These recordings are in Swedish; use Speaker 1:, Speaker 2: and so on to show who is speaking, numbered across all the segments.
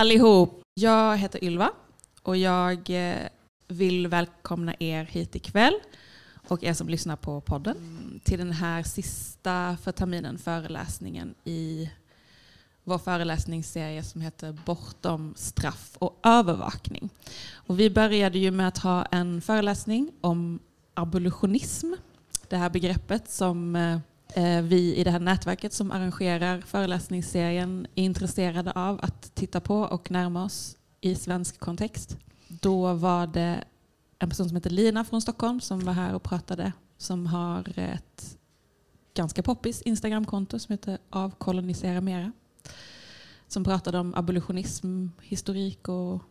Speaker 1: Allihop! Jag heter Ylva och jag eh, vill välkomna er hit ikväll och er som lyssnar på podden till den här sista för terminen föreläsningen i vår föreläsningsserie som heter Bortom straff och övervakning. Och vi började ju med att ha en föreläsning om abolitionism, det här begreppet som eh, Eh, vi i det här nätverket som arrangerar föreläsningsserien är intresserade av att titta på och närma oss i svensk kontext. Då var det en person som heter Lina från Stockholm som var här och pratade som har ett ganska poppis Instagramkonto som heter Avkolonisera Mera. Som pratade om abolitionism, historik och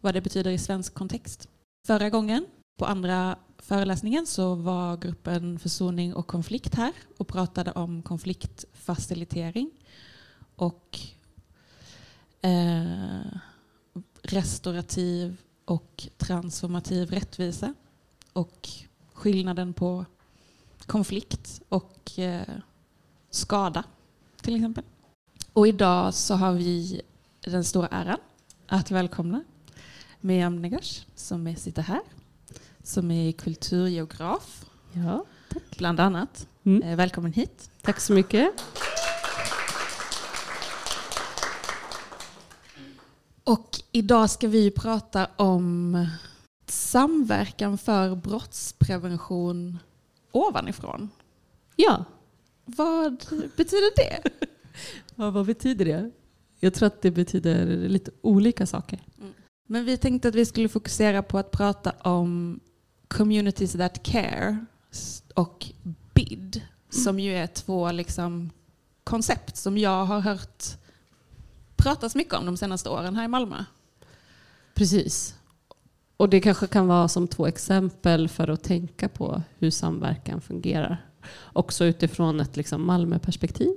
Speaker 1: vad det betyder i svensk kontext. Förra gången, på andra föreläsningen, så var gruppen Försoning och konflikt här och pratade om konfliktfacilitering och eh, restaurativ och transformativ rättvisa och skillnaden på konflikt och eh, skada till exempel. Och idag så har vi den stora äran att välkomna Miriam Negash som sitter här, som är kulturgeograf
Speaker 2: Ja,
Speaker 1: bland annat.
Speaker 2: Mm.
Speaker 1: Eh, välkommen hit.
Speaker 2: tack så mycket.
Speaker 1: Och idag ska vi prata om samverkan för brottsprevention ovanifrån.
Speaker 2: Ja,
Speaker 1: Vad betyder det?
Speaker 2: ja, vad betyder det? Jag tror att det betyder lite olika saker.
Speaker 1: Men vi tänkte att vi skulle fokusera på att prata om communities that care och BID som ju är två liksom koncept som jag har hört pratas mycket om de senaste åren här i Malmö.
Speaker 2: Precis. Och det kanske kan vara som två exempel för att tänka på hur samverkan fungerar. Också utifrån ett liksom Malmöperspektiv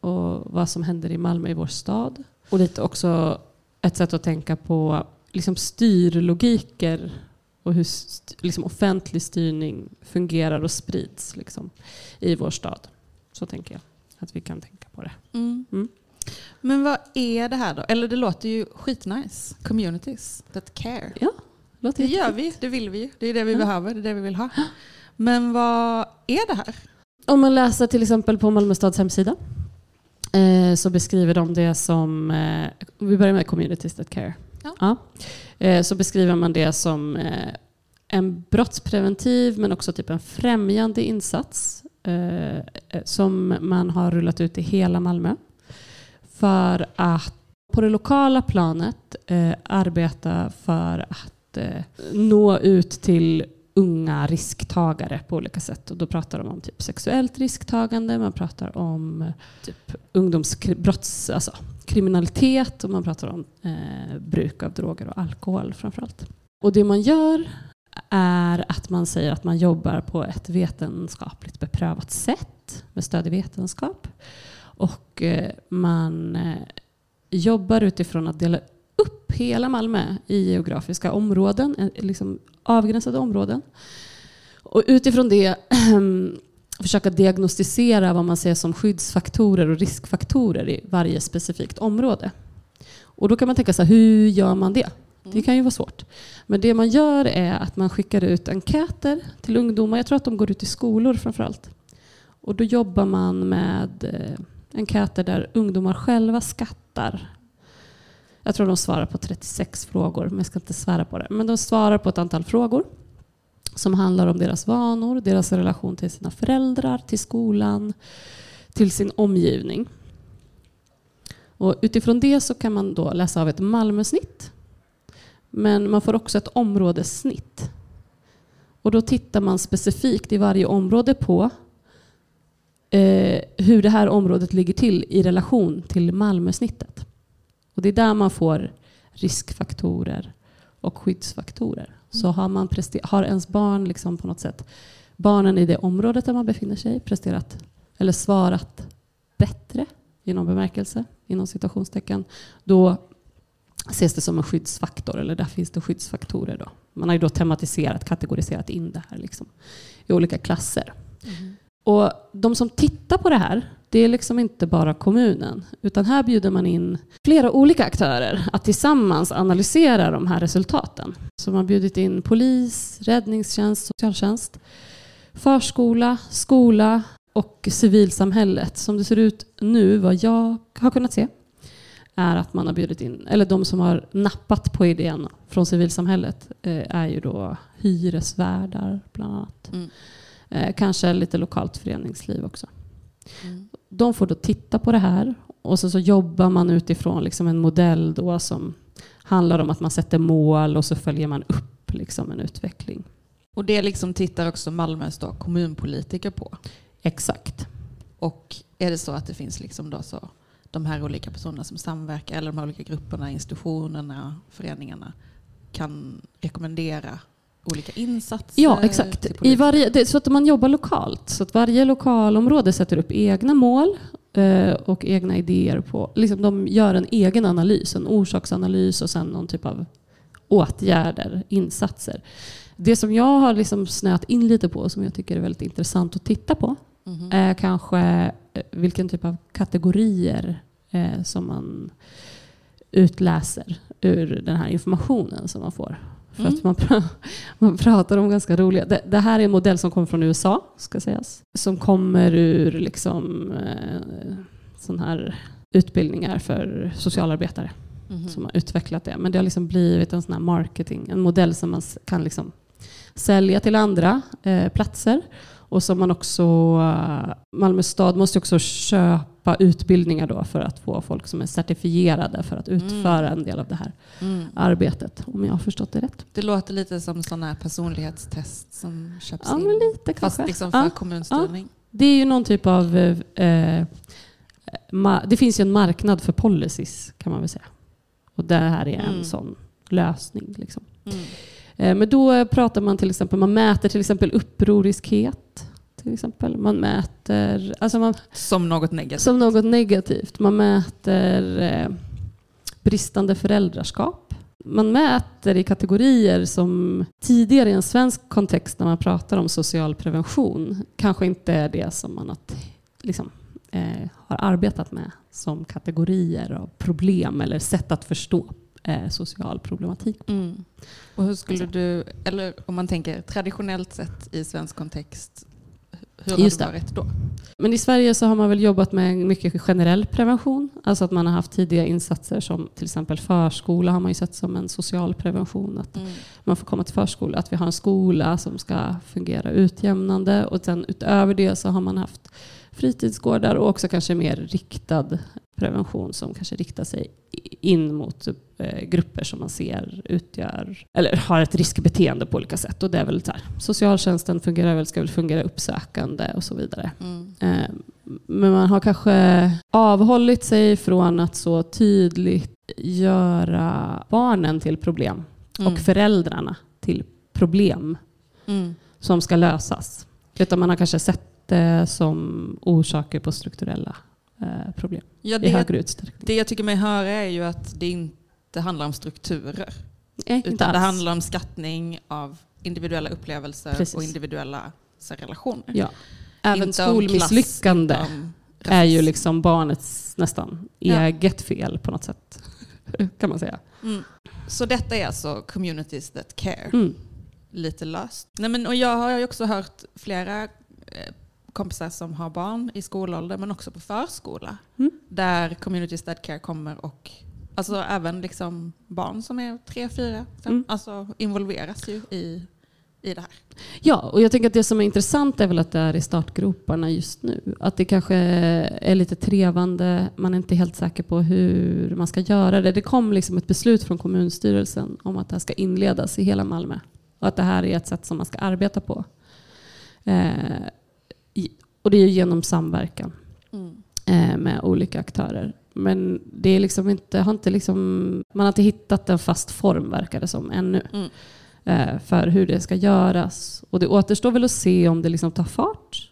Speaker 2: och vad som händer i Malmö i vår stad. Och lite också ett sätt att tänka på liksom styrlogiker och hur liksom offentlig styrning fungerar och sprids liksom, i vår stad. Så tänker jag att vi kan tänka på det.
Speaker 1: Mm.
Speaker 2: Mm.
Speaker 1: Men vad är det här då? Eller det låter ju skitnice. Communities that care.
Speaker 2: Låter
Speaker 1: Det gör
Speaker 2: jättefint.
Speaker 1: vi, det vill vi ju. Det är det vi
Speaker 2: Ja.
Speaker 1: behöver, det är det vi vill ha. Men vad är det här?
Speaker 2: Om man läser till exempel på Malmö stads hemsida eh, så beskriver de det som, eh, vi börjar med communities that care.
Speaker 1: Ja. ja.
Speaker 2: Eh, så beskriver man det som eh, en brottspreventiv men också typ en främjande insats eh, som man har rullat ut i hela Malmö för att på det lokala planet arbeta för att nå ut till unga risktagare på olika sätt. Och då pratar de om typ sexuellt risktagande, man pratar om eh, typ ungdomsbrotts, alltså kriminalitet och man pratar om eh, bruk av droger och alkohol framförallt. Och det man gör är att man säger att man jobbar på ett vetenskapligt beprövat sätt med stöd i vetenskap. Och eh, man eh, jobbar utifrån att dela upp hela Malmö i geografiska områden, eh, liksom avgränsade områden. Och utifrån det försöka diagnostisera vad man ser som skyddsfaktorer och riskfaktorer i varje specifikt område. Och då kan man tänka sig, hur gör man det? Det kan ju vara svårt. Men det man gör är att man skickar ut enkäter till ungdomar. Jag tror att de går ut i skolor framför allt. Och då jobbar man med eh, enkäter där ungdomar själva skattar. Jag tror de svarar på 36 frågor, men jag ska inte svära på det. Men de svarar på ett antal frågor som handlar om deras vanor, deras relation till sina föräldrar, till skolan, till sin omgivning. Och utifrån det så kan man då läsa av ett Malmösnitt. Men man får också ett områdessnitt. Och då tittar man specifikt i varje område på eh, hur det här området ligger till i relation till Malmösnittet. Och det är där man får riskfaktorer och skyddsfaktorer. Så har, man prester- har ens barn liksom på något sätt, barnen i det området där man befinner sig presterat eller svarat bättre i någon bemärkelse, inom citationstecken, då ses det som en skyddsfaktor, eller där finns det skyddsfaktorer. Då. Man har ju då tematiserat, kategoriserat in det här liksom, i olika klasser. Och de som tittar på det här, det är liksom inte bara kommunen, utan här bjuder man in flera olika aktörer att tillsammans analysera de här resultaten. Så man har bjudit in polis, räddningstjänst, socialtjänst, förskola, skola och civilsamhället. Som det ser ut nu, vad jag har kunnat se, är att man har bjudit in, eller de som har nappat på idén från civilsamhället eh, är ju då hyresvärdar bland annat.
Speaker 1: Mm.
Speaker 2: Eh, kanske lite lokalt föreningsliv också.
Speaker 1: Mm.
Speaker 2: De får då titta på det här och så, så jobbar man utifrån liksom en modell då som handlar om att man sätter mål och så följer man upp liksom en utveckling.
Speaker 1: Och det liksom tittar också Malmös då kommunpolitiker på.
Speaker 2: Exakt.
Speaker 1: Och är det så att det finns liksom då så de här olika personerna som samverkar eller de här olika grupperna, institutionerna, föreningarna kan rekommendera olika insatser?
Speaker 2: Ja, exakt. I varje, det så att man jobbar lokalt. Så att varje lokalområde sätter upp egna mål eh, och egna idéer på... Liksom de gör en egen analys, en orsaksanalys och sen någon typ av åtgärder, insatser. Det som jag har liksom snöat in lite på, som jag tycker är väldigt intressant att titta på,
Speaker 1: Mhm.
Speaker 2: är kanske eh, vilken typ av kategorier eh, som man utläser ur den här informationen som man får. För
Speaker 1: Mm.
Speaker 2: att man, pra- man pratar om ganska roliga... Det, det här är en modell som kommer från USA, ska sägas. Som kommer ur liksom, eh, sån här utbildningar för socialarbetare
Speaker 1: Mhm.
Speaker 2: som har utvecklat det. Men det har liksom blivit en sån här marketing, en modell som man kan liksom sälja till andra eh, platser. Och som man också, eh, Malmö stad måste också köpa utbildningar då för att få folk som är certifierade för att utföra en del av det här
Speaker 1: Mm.
Speaker 2: arbetet. Om jag har förstått det rätt.
Speaker 1: Det låter lite som sådana här personlighetstest som köps
Speaker 2: Ja,
Speaker 1: in.
Speaker 2: lite
Speaker 1: Fast
Speaker 2: kanske.
Speaker 1: liksom för
Speaker 2: Ja.
Speaker 1: kommunstyrning.
Speaker 2: Det är ju någon typ av... Eh, eh, det finns ju en marknad för policies kan man väl säga. Och det här är en
Speaker 1: Mm.
Speaker 2: sån lösning. Liksom. Eh, Men då pratar man till exempel, man mäter till exempel upproriskhet. Till exempel. Man mäter, alltså man,
Speaker 1: Som något negativt.
Speaker 2: som något negativt. Man mäter eh, bristande föräldraskap. Man mäter i kategorier som tidigare i en svensk kontext när man pratar om social prevention kanske inte är det som man har, liksom, eh, har arbetat med som kategorier av problem eller sätt att förstå eh, social problematik.
Speaker 1: Mm. Och hur skulle
Speaker 2: Alltså.
Speaker 1: du, eller om man tänker traditionellt sett i svensk kontext, hur har
Speaker 2: Just
Speaker 1: det
Speaker 2: det.
Speaker 1: varit då?
Speaker 2: Men i Sverige så har man väl jobbat med mycket generell prevention. Alltså att man har haft tidiga insatser som till exempel förskola har man ju sett som en social prevention. Att
Speaker 1: Mm.
Speaker 2: man får komma till förskola, att vi har en skola som ska fungera utjämnande. Och sen utöver det så har man haft fritidsgårdar och också kanske mer riktad prevention som kanske riktar sig in mot eh, grupper som man ser utgör eller har ett riskbeteende på olika sätt. Och det är väl så här, socialtjänsten fungerar väl, ska väl fungera uppsökande och så vidare.
Speaker 1: Mm.
Speaker 2: Eh, Men man har kanske avhållit sig från att så tydligt göra barnen till problem
Speaker 1: Mm.
Speaker 2: och föräldrarna till problem
Speaker 1: Mm.
Speaker 2: som ska lösas. Utan man har kanske sett det som orsaker på strukturella problem
Speaker 1: Ja,
Speaker 2: i
Speaker 1: det,
Speaker 2: högre utsträckning.
Speaker 1: det jag tycker mig höra är ju att det inte handlar om strukturer.
Speaker 2: Nej,
Speaker 1: Utan det handlar om skattning av individuella upplevelser
Speaker 2: Precis.
Speaker 1: och individuella så, relationer.
Speaker 2: Ja. Även
Speaker 1: Inte
Speaker 2: skolmisslyckande
Speaker 1: klass,
Speaker 2: är ju liksom barnets nästan
Speaker 1: Ja.
Speaker 2: eget fel på något sätt. kan man säga.
Speaker 1: Mm. Så detta är alltså communities that care.
Speaker 2: Mm.
Speaker 1: Lite löst. Nej, men, och jag har ju också hört flera eh, kompisar som har barn i skolålder men också på förskola.
Speaker 2: Mm.
Speaker 1: Där communities that care kommer och alltså även liksom barn som är tre, fyra, fem,
Speaker 2: Mm.
Speaker 1: alltså involveras ju i, i det här.
Speaker 2: Ja, och jag tänker att det som är intressant är väl att det är i startgroparna just nu. Att det kanske är lite trevande, man är inte helt säker på hur man ska göra det. Det kom liksom ett beslut från kommunstyrelsen om att det här ska inledas i hela Malmö. Och att det här är ett sätt som man ska arbeta på. Eh, och det är ju genom samverkan eh, med olika aktörer. Men det är liksom inte, har inte liksom, man har inte hittat en fast form verkar det som ännu.
Speaker 1: Mm.
Speaker 2: Eh, för hur det ska göras. Och det återstår väl att se om det liksom tar fart.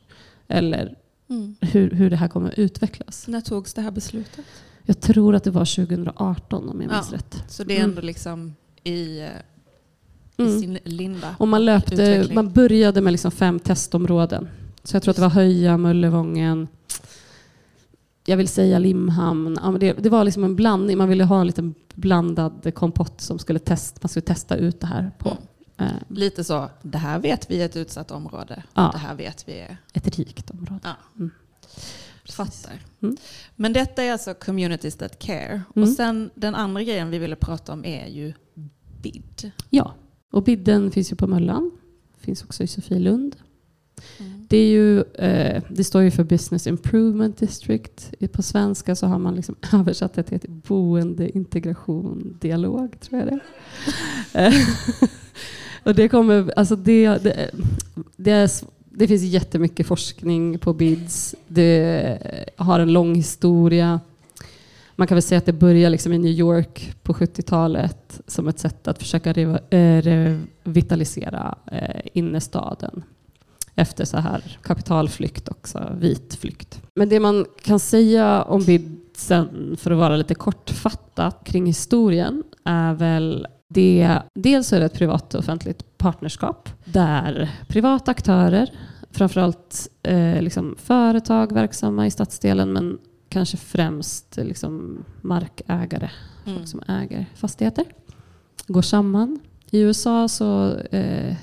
Speaker 2: Eller
Speaker 1: Mm.
Speaker 2: hur, hur det här kommer att utvecklas.
Speaker 1: När togs det här beslutet?
Speaker 2: Jag tror att det var 2018 om jag minns
Speaker 1: Ja.
Speaker 2: rätt.
Speaker 1: Så det är ändå liksom i, eh, i
Speaker 2: Mm.
Speaker 1: sin linda.
Speaker 2: Och man, löpte,
Speaker 1: Utveckling.
Speaker 2: man började med liksom fem testområden. Så jag tror att det var Höja, Möllevången, jag vill säga Limhamn. Ja, men det, det var liksom en blandning. Man ville ha en liten blandad kompott som skulle test, man skulle testa ut det här på.
Speaker 1: Mm. Eh, Lite så, det här vet vi är ett utsatt område. Ja. Det här vet vi är...
Speaker 2: Ett rikt område.
Speaker 1: Ja. Mm. Fattar. Mm. Men detta är alltså Communities That Care. Och mm. sen den andra grejen vi ville prata om är ju BID.
Speaker 2: Ja, och BIDen finns ju på Möllan. Finns också i Sofielund. Mm. Det, är ju, eh, det står ju för Business Improvement District. På svenska så har man liksom översatt det till boende, integration, dialog, tror jag det och det, kommer, alltså det, det, det, är, det finns jättemycket forskning på BIDS. Det har en lång historia. Man kan väl säga att det började liksom i New York på 70-talet som ett sätt att försöka eh, revitalisera eh, innerstaden efter så här kapitalflykt också, vit flykt. Men det man kan säga om BID sen, för att vara lite kortfattat kring historien, är väl det, dels är det ett privat och offentligt partnerskap där privata aktörer, framförallt eh, liksom företag verksamma i stadsdelen, men kanske främst liksom markägare, mm. folk som äger fastigheter, går samman. I USA så eh,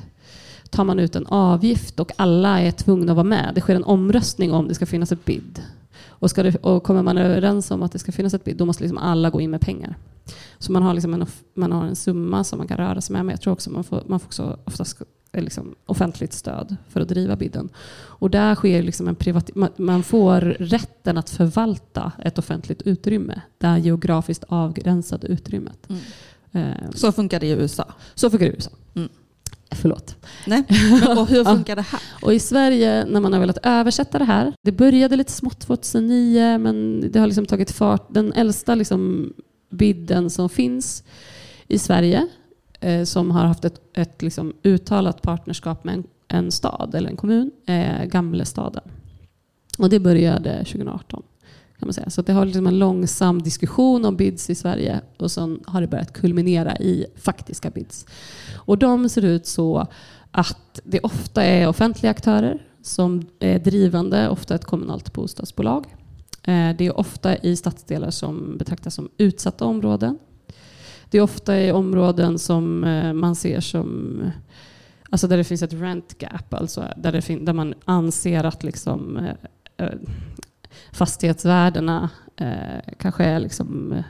Speaker 2: tar man ut en avgift och alla är tvungna att vara med. Det sker en omröstning om det ska finnas ett bid. Och, ska det, och kommer man överens om att det ska finnas ett bid, då måste liksom alla gå in med pengar. Så man har, liksom en, man har en summa som man kan röra sig med, men jag tror också man får, man får också oftast liksom offentligt stöd för att driva bidden. Och där sker liksom en privat, man får rätten att förvalta ett offentligt utrymme, det geografiskt avgränsade utrymmet. Mm.
Speaker 1: Eh, så funkar det i USA?
Speaker 2: Så funkar det i USA. Förlåt.
Speaker 1: Nej. och hur funkar det här?
Speaker 2: och I Sverige, när man har velat översätta det här, det började lite smått 2009, men det har liksom tagit fart. Den äldsta liksom bidden som finns i Sverige, eh, som har haft ett, ett liksom uttalat partnerskap med en, en stad eller en kommun, är Gamlestaden. Och det började 2018. Kan man säga. Så det har liksom en långsam diskussion om bids i Sverige och sen har det börjat kulminera i faktiska bids. Och de ser ut så att det ofta är offentliga aktörer som är drivande, ofta ett kommunalt bostadsbolag. Eh, det är ofta i stadsdelar som betraktas som utsatta områden. Det är ofta i områden som eh, man ser som Alltså där det finns ett rent gap, alltså där, det där man anser att liksom, eh, fastighetsvärdena eh, kanske är liksom eh,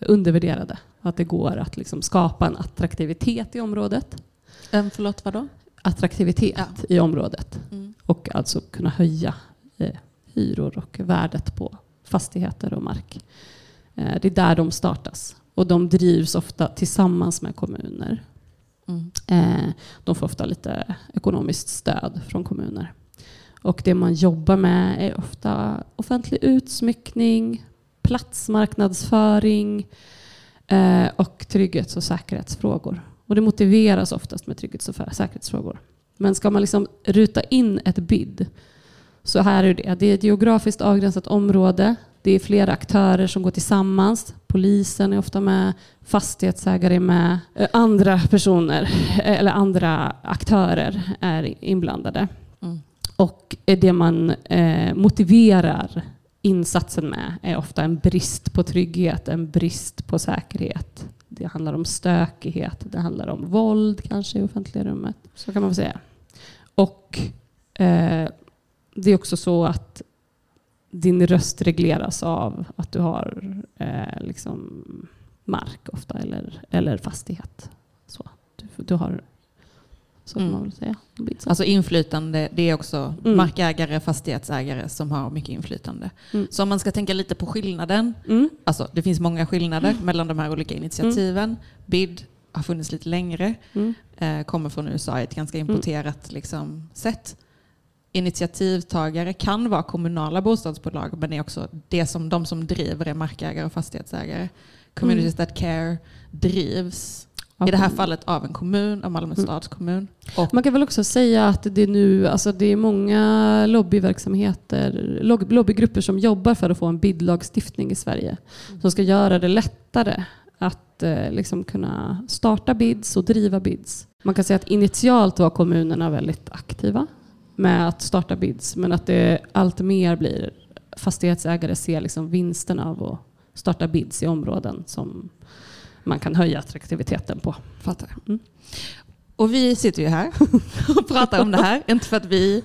Speaker 2: undervärderade. Att det går att liksom skapa en attraktivitet i området.
Speaker 1: Um, förlåt, vadå?
Speaker 2: Attraktivitet ja. i området. Mm. Och alltså kunna höja eh, hyror och värdet på fastigheter och mark. Eh, det är där de startas. Och de drivs ofta tillsammans med kommuner. Mm. Eh, de får ofta lite ekonomiskt stöd från kommuner. Och det man jobbar med är ofta offentlig utsmyckning, platsmarknadsföring eh, och trygghets och säkerhetsfrågor. Och det motiveras oftast med trygghets och säkerhetsfrågor. Men ska man liksom ruta in ett bid så här är det. Det är ett geografiskt avgränsat område. Det är flera aktörer som går tillsammans. Polisen är ofta med, fastighetsägare är med, eh, andra personer eller andra aktörer är inblandade. Mm. Och det man eh, motiverar insatsen med är ofta en brist på trygghet, en brist på säkerhet. Det handlar om stökighet, det handlar om våld kanske i offentliga rummet. Så kan man väl säga. Och eh, det är också så att din röst regleras av att du har eh, liksom mark ofta eller, eller fastighet. Så, du, du har så mm. man väl säga.
Speaker 1: Alltså inflytande, det är också mm. markägare, fastighetsägare som har mycket inflytande. Mm. Så om man ska tänka lite på skillnaden, mm. alltså det finns många skillnader mm. mellan de här olika initiativen. BID har funnits lite längre, mm. eh, kommer från USA i ett ganska importerat liksom, sätt. Initiativtagare kan vara kommunala bostadsbolag, men det är också det som de som driver är markägare och fastighetsägare. Communities that care drivs i det här fallet av en kommun, av Malmö mm. stads kommun.
Speaker 2: Och Man kan väl också säga att det nu alltså det är många lobbyverksamheter, lobbygrupper som jobbar för att få en bidlagstiftning i Sverige. Mm. Som ska göra det lättare att eh, liksom kunna starta bids och driva bids. Man kan säga att initialt var kommunerna väldigt aktiva. med att starta bids. Men att det allt mer blir fastighetsägare ser liksom vinsten av att starta bids i områden som man kan höja attraktiviteten på.
Speaker 1: Fattar.
Speaker 2: Mm.
Speaker 1: Och vi sitter ju här och pratar om det här. Inte för att vi,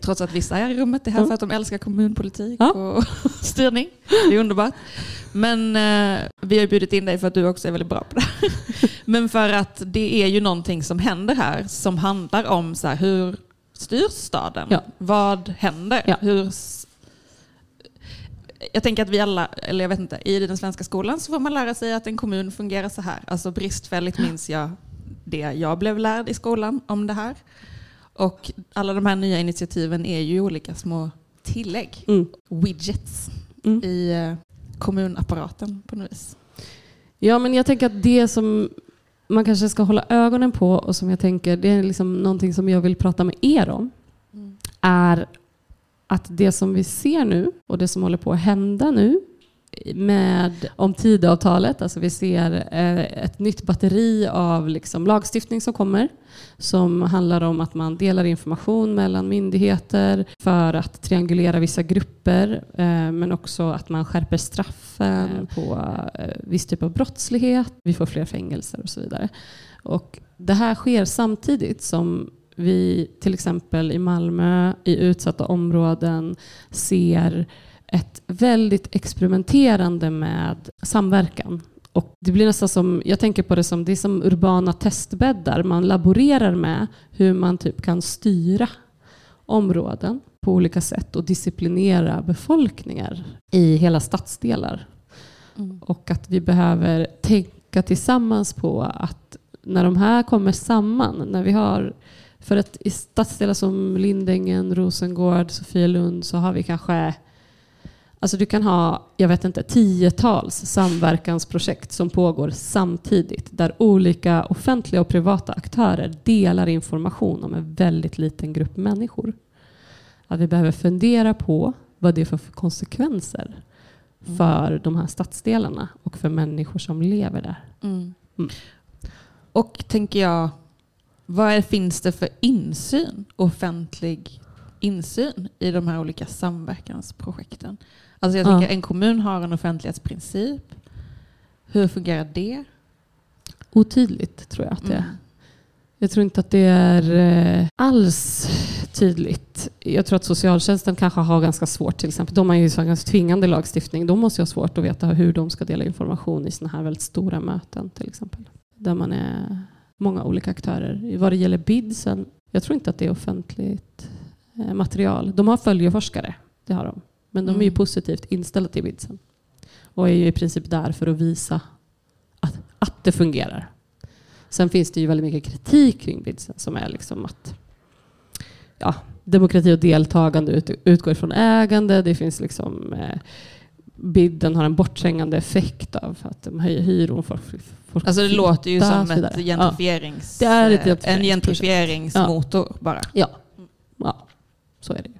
Speaker 1: trots att vissa är i rummet, är här för att de älskar kommunpolitik
Speaker 2: Ja.
Speaker 1: och styrning. Det är underbart. Men eh, vi har bjudit in dig för att du också är väldigt bra på det. här. Men för att det är ju någonting som händer här som handlar om så här, hur styrs staden?
Speaker 2: Ja.
Speaker 1: Vad händer?
Speaker 2: Ja.
Speaker 1: Hur jag tänker att vi alla, eller jag vet inte, i den svenska skolan så får man lära sig att en kommun fungerar så här. Alltså bristfälligt minns jag det jag blev lärd i skolan om det här. Och alla de här nya initiativen är ju olika små tillägg,
Speaker 2: Mm.
Speaker 1: widgets,
Speaker 2: Mm.
Speaker 1: i eh, kommunapparaten på något vis.
Speaker 2: Ja, men jag tänker att det som man kanske ska hålla ögonen på och som jag tänker, det är liksom någonting som jag vill prata med er om, är att det som vi ser nu och det som håller på att hända nu med om Tidöavtalet, alltså vi ser eh, ett nytt batteri av liksom lagstiftning som kommer som handlar om att man delar information mellan myndigheter för att triangulera vissa grupper eh, men också att man skärper straffen på eh, viss typ av brottslighet. Vi får fler fängelser och så vidare. Och det här sker samtidigt som vi till exempel i Malmö i utsatta områden ser ett väldigt experimenterande med samverkan. Och det blir nästan som, jag tänker på det som, det är som urbana testbäddar. Man laborerar med hur man typ kan styra områden på olika sätt och disciplinera befolkningar i hela stadsdelar. Och att vi behöver tänka tillsammans på att när de här kommer samman, när vi har för att i stadsdelar som Lindängen, Rosengård, Sofielund så har vi kanske Alltså du kan ha, jag vet inte, tiotals samverkansprojekt som pågår samtidigt där olika offentliga och privata aktörer delar information om en väldigt liten grupp människor. Att vi behöver fundera på vad det får för konsekvenser för de här stadsdelarna och för människor som lever där.
Speaker 1: Mm.
Speaker 2: Mm.
Speaker 1: Och tänker jag, vad är, finns det för insyn, offentlig insyn i de här olika samverkansprojekten? Alltså jag
Speaker 2: Ja.
Speaker 1: tänker en kommun har en offentlighetsprincip. Hur fungerar det?
Speaker 2: Otydligt tror jag att det är.
Speaker 1: Mm.
Speaker 2: Jag tror inte att det är eh, alls tydligt. Jag tror att socialtjänsten kanske har ganska svårt, till exempel. De har ju så ganska tvingande lagstiftning. De måste ju ha svårt att veta hur de ska dela information i sådana här väldigt stora möten till exempel. Där man är många olika aktörer. Vad det gäller bidsen, jag tror inte att det är offentligt eh, material. De har följeforskare, det har de. Men de är ju
Speaker 1: Mm.
Speaker 2: positivt inställda till bidsen. Och är ju i princip där för att visa att, att det fungerar. Sen finns det ju väldigt mycket kritik kring bidsen som är liksom att ja, demokrati och deltagande ut, utgår från ägande. Det finns liksom eh, bidden har en bortträngande effekt av att de höjer hyror. Folk, folk
Speaker 1: Alltså det låter ju som ett gentrifierings,
Speaker 2: Det är
Speaker 1: en gentrifieringsmotor bara.
Speaker 2: Ja. ja, så är det ju.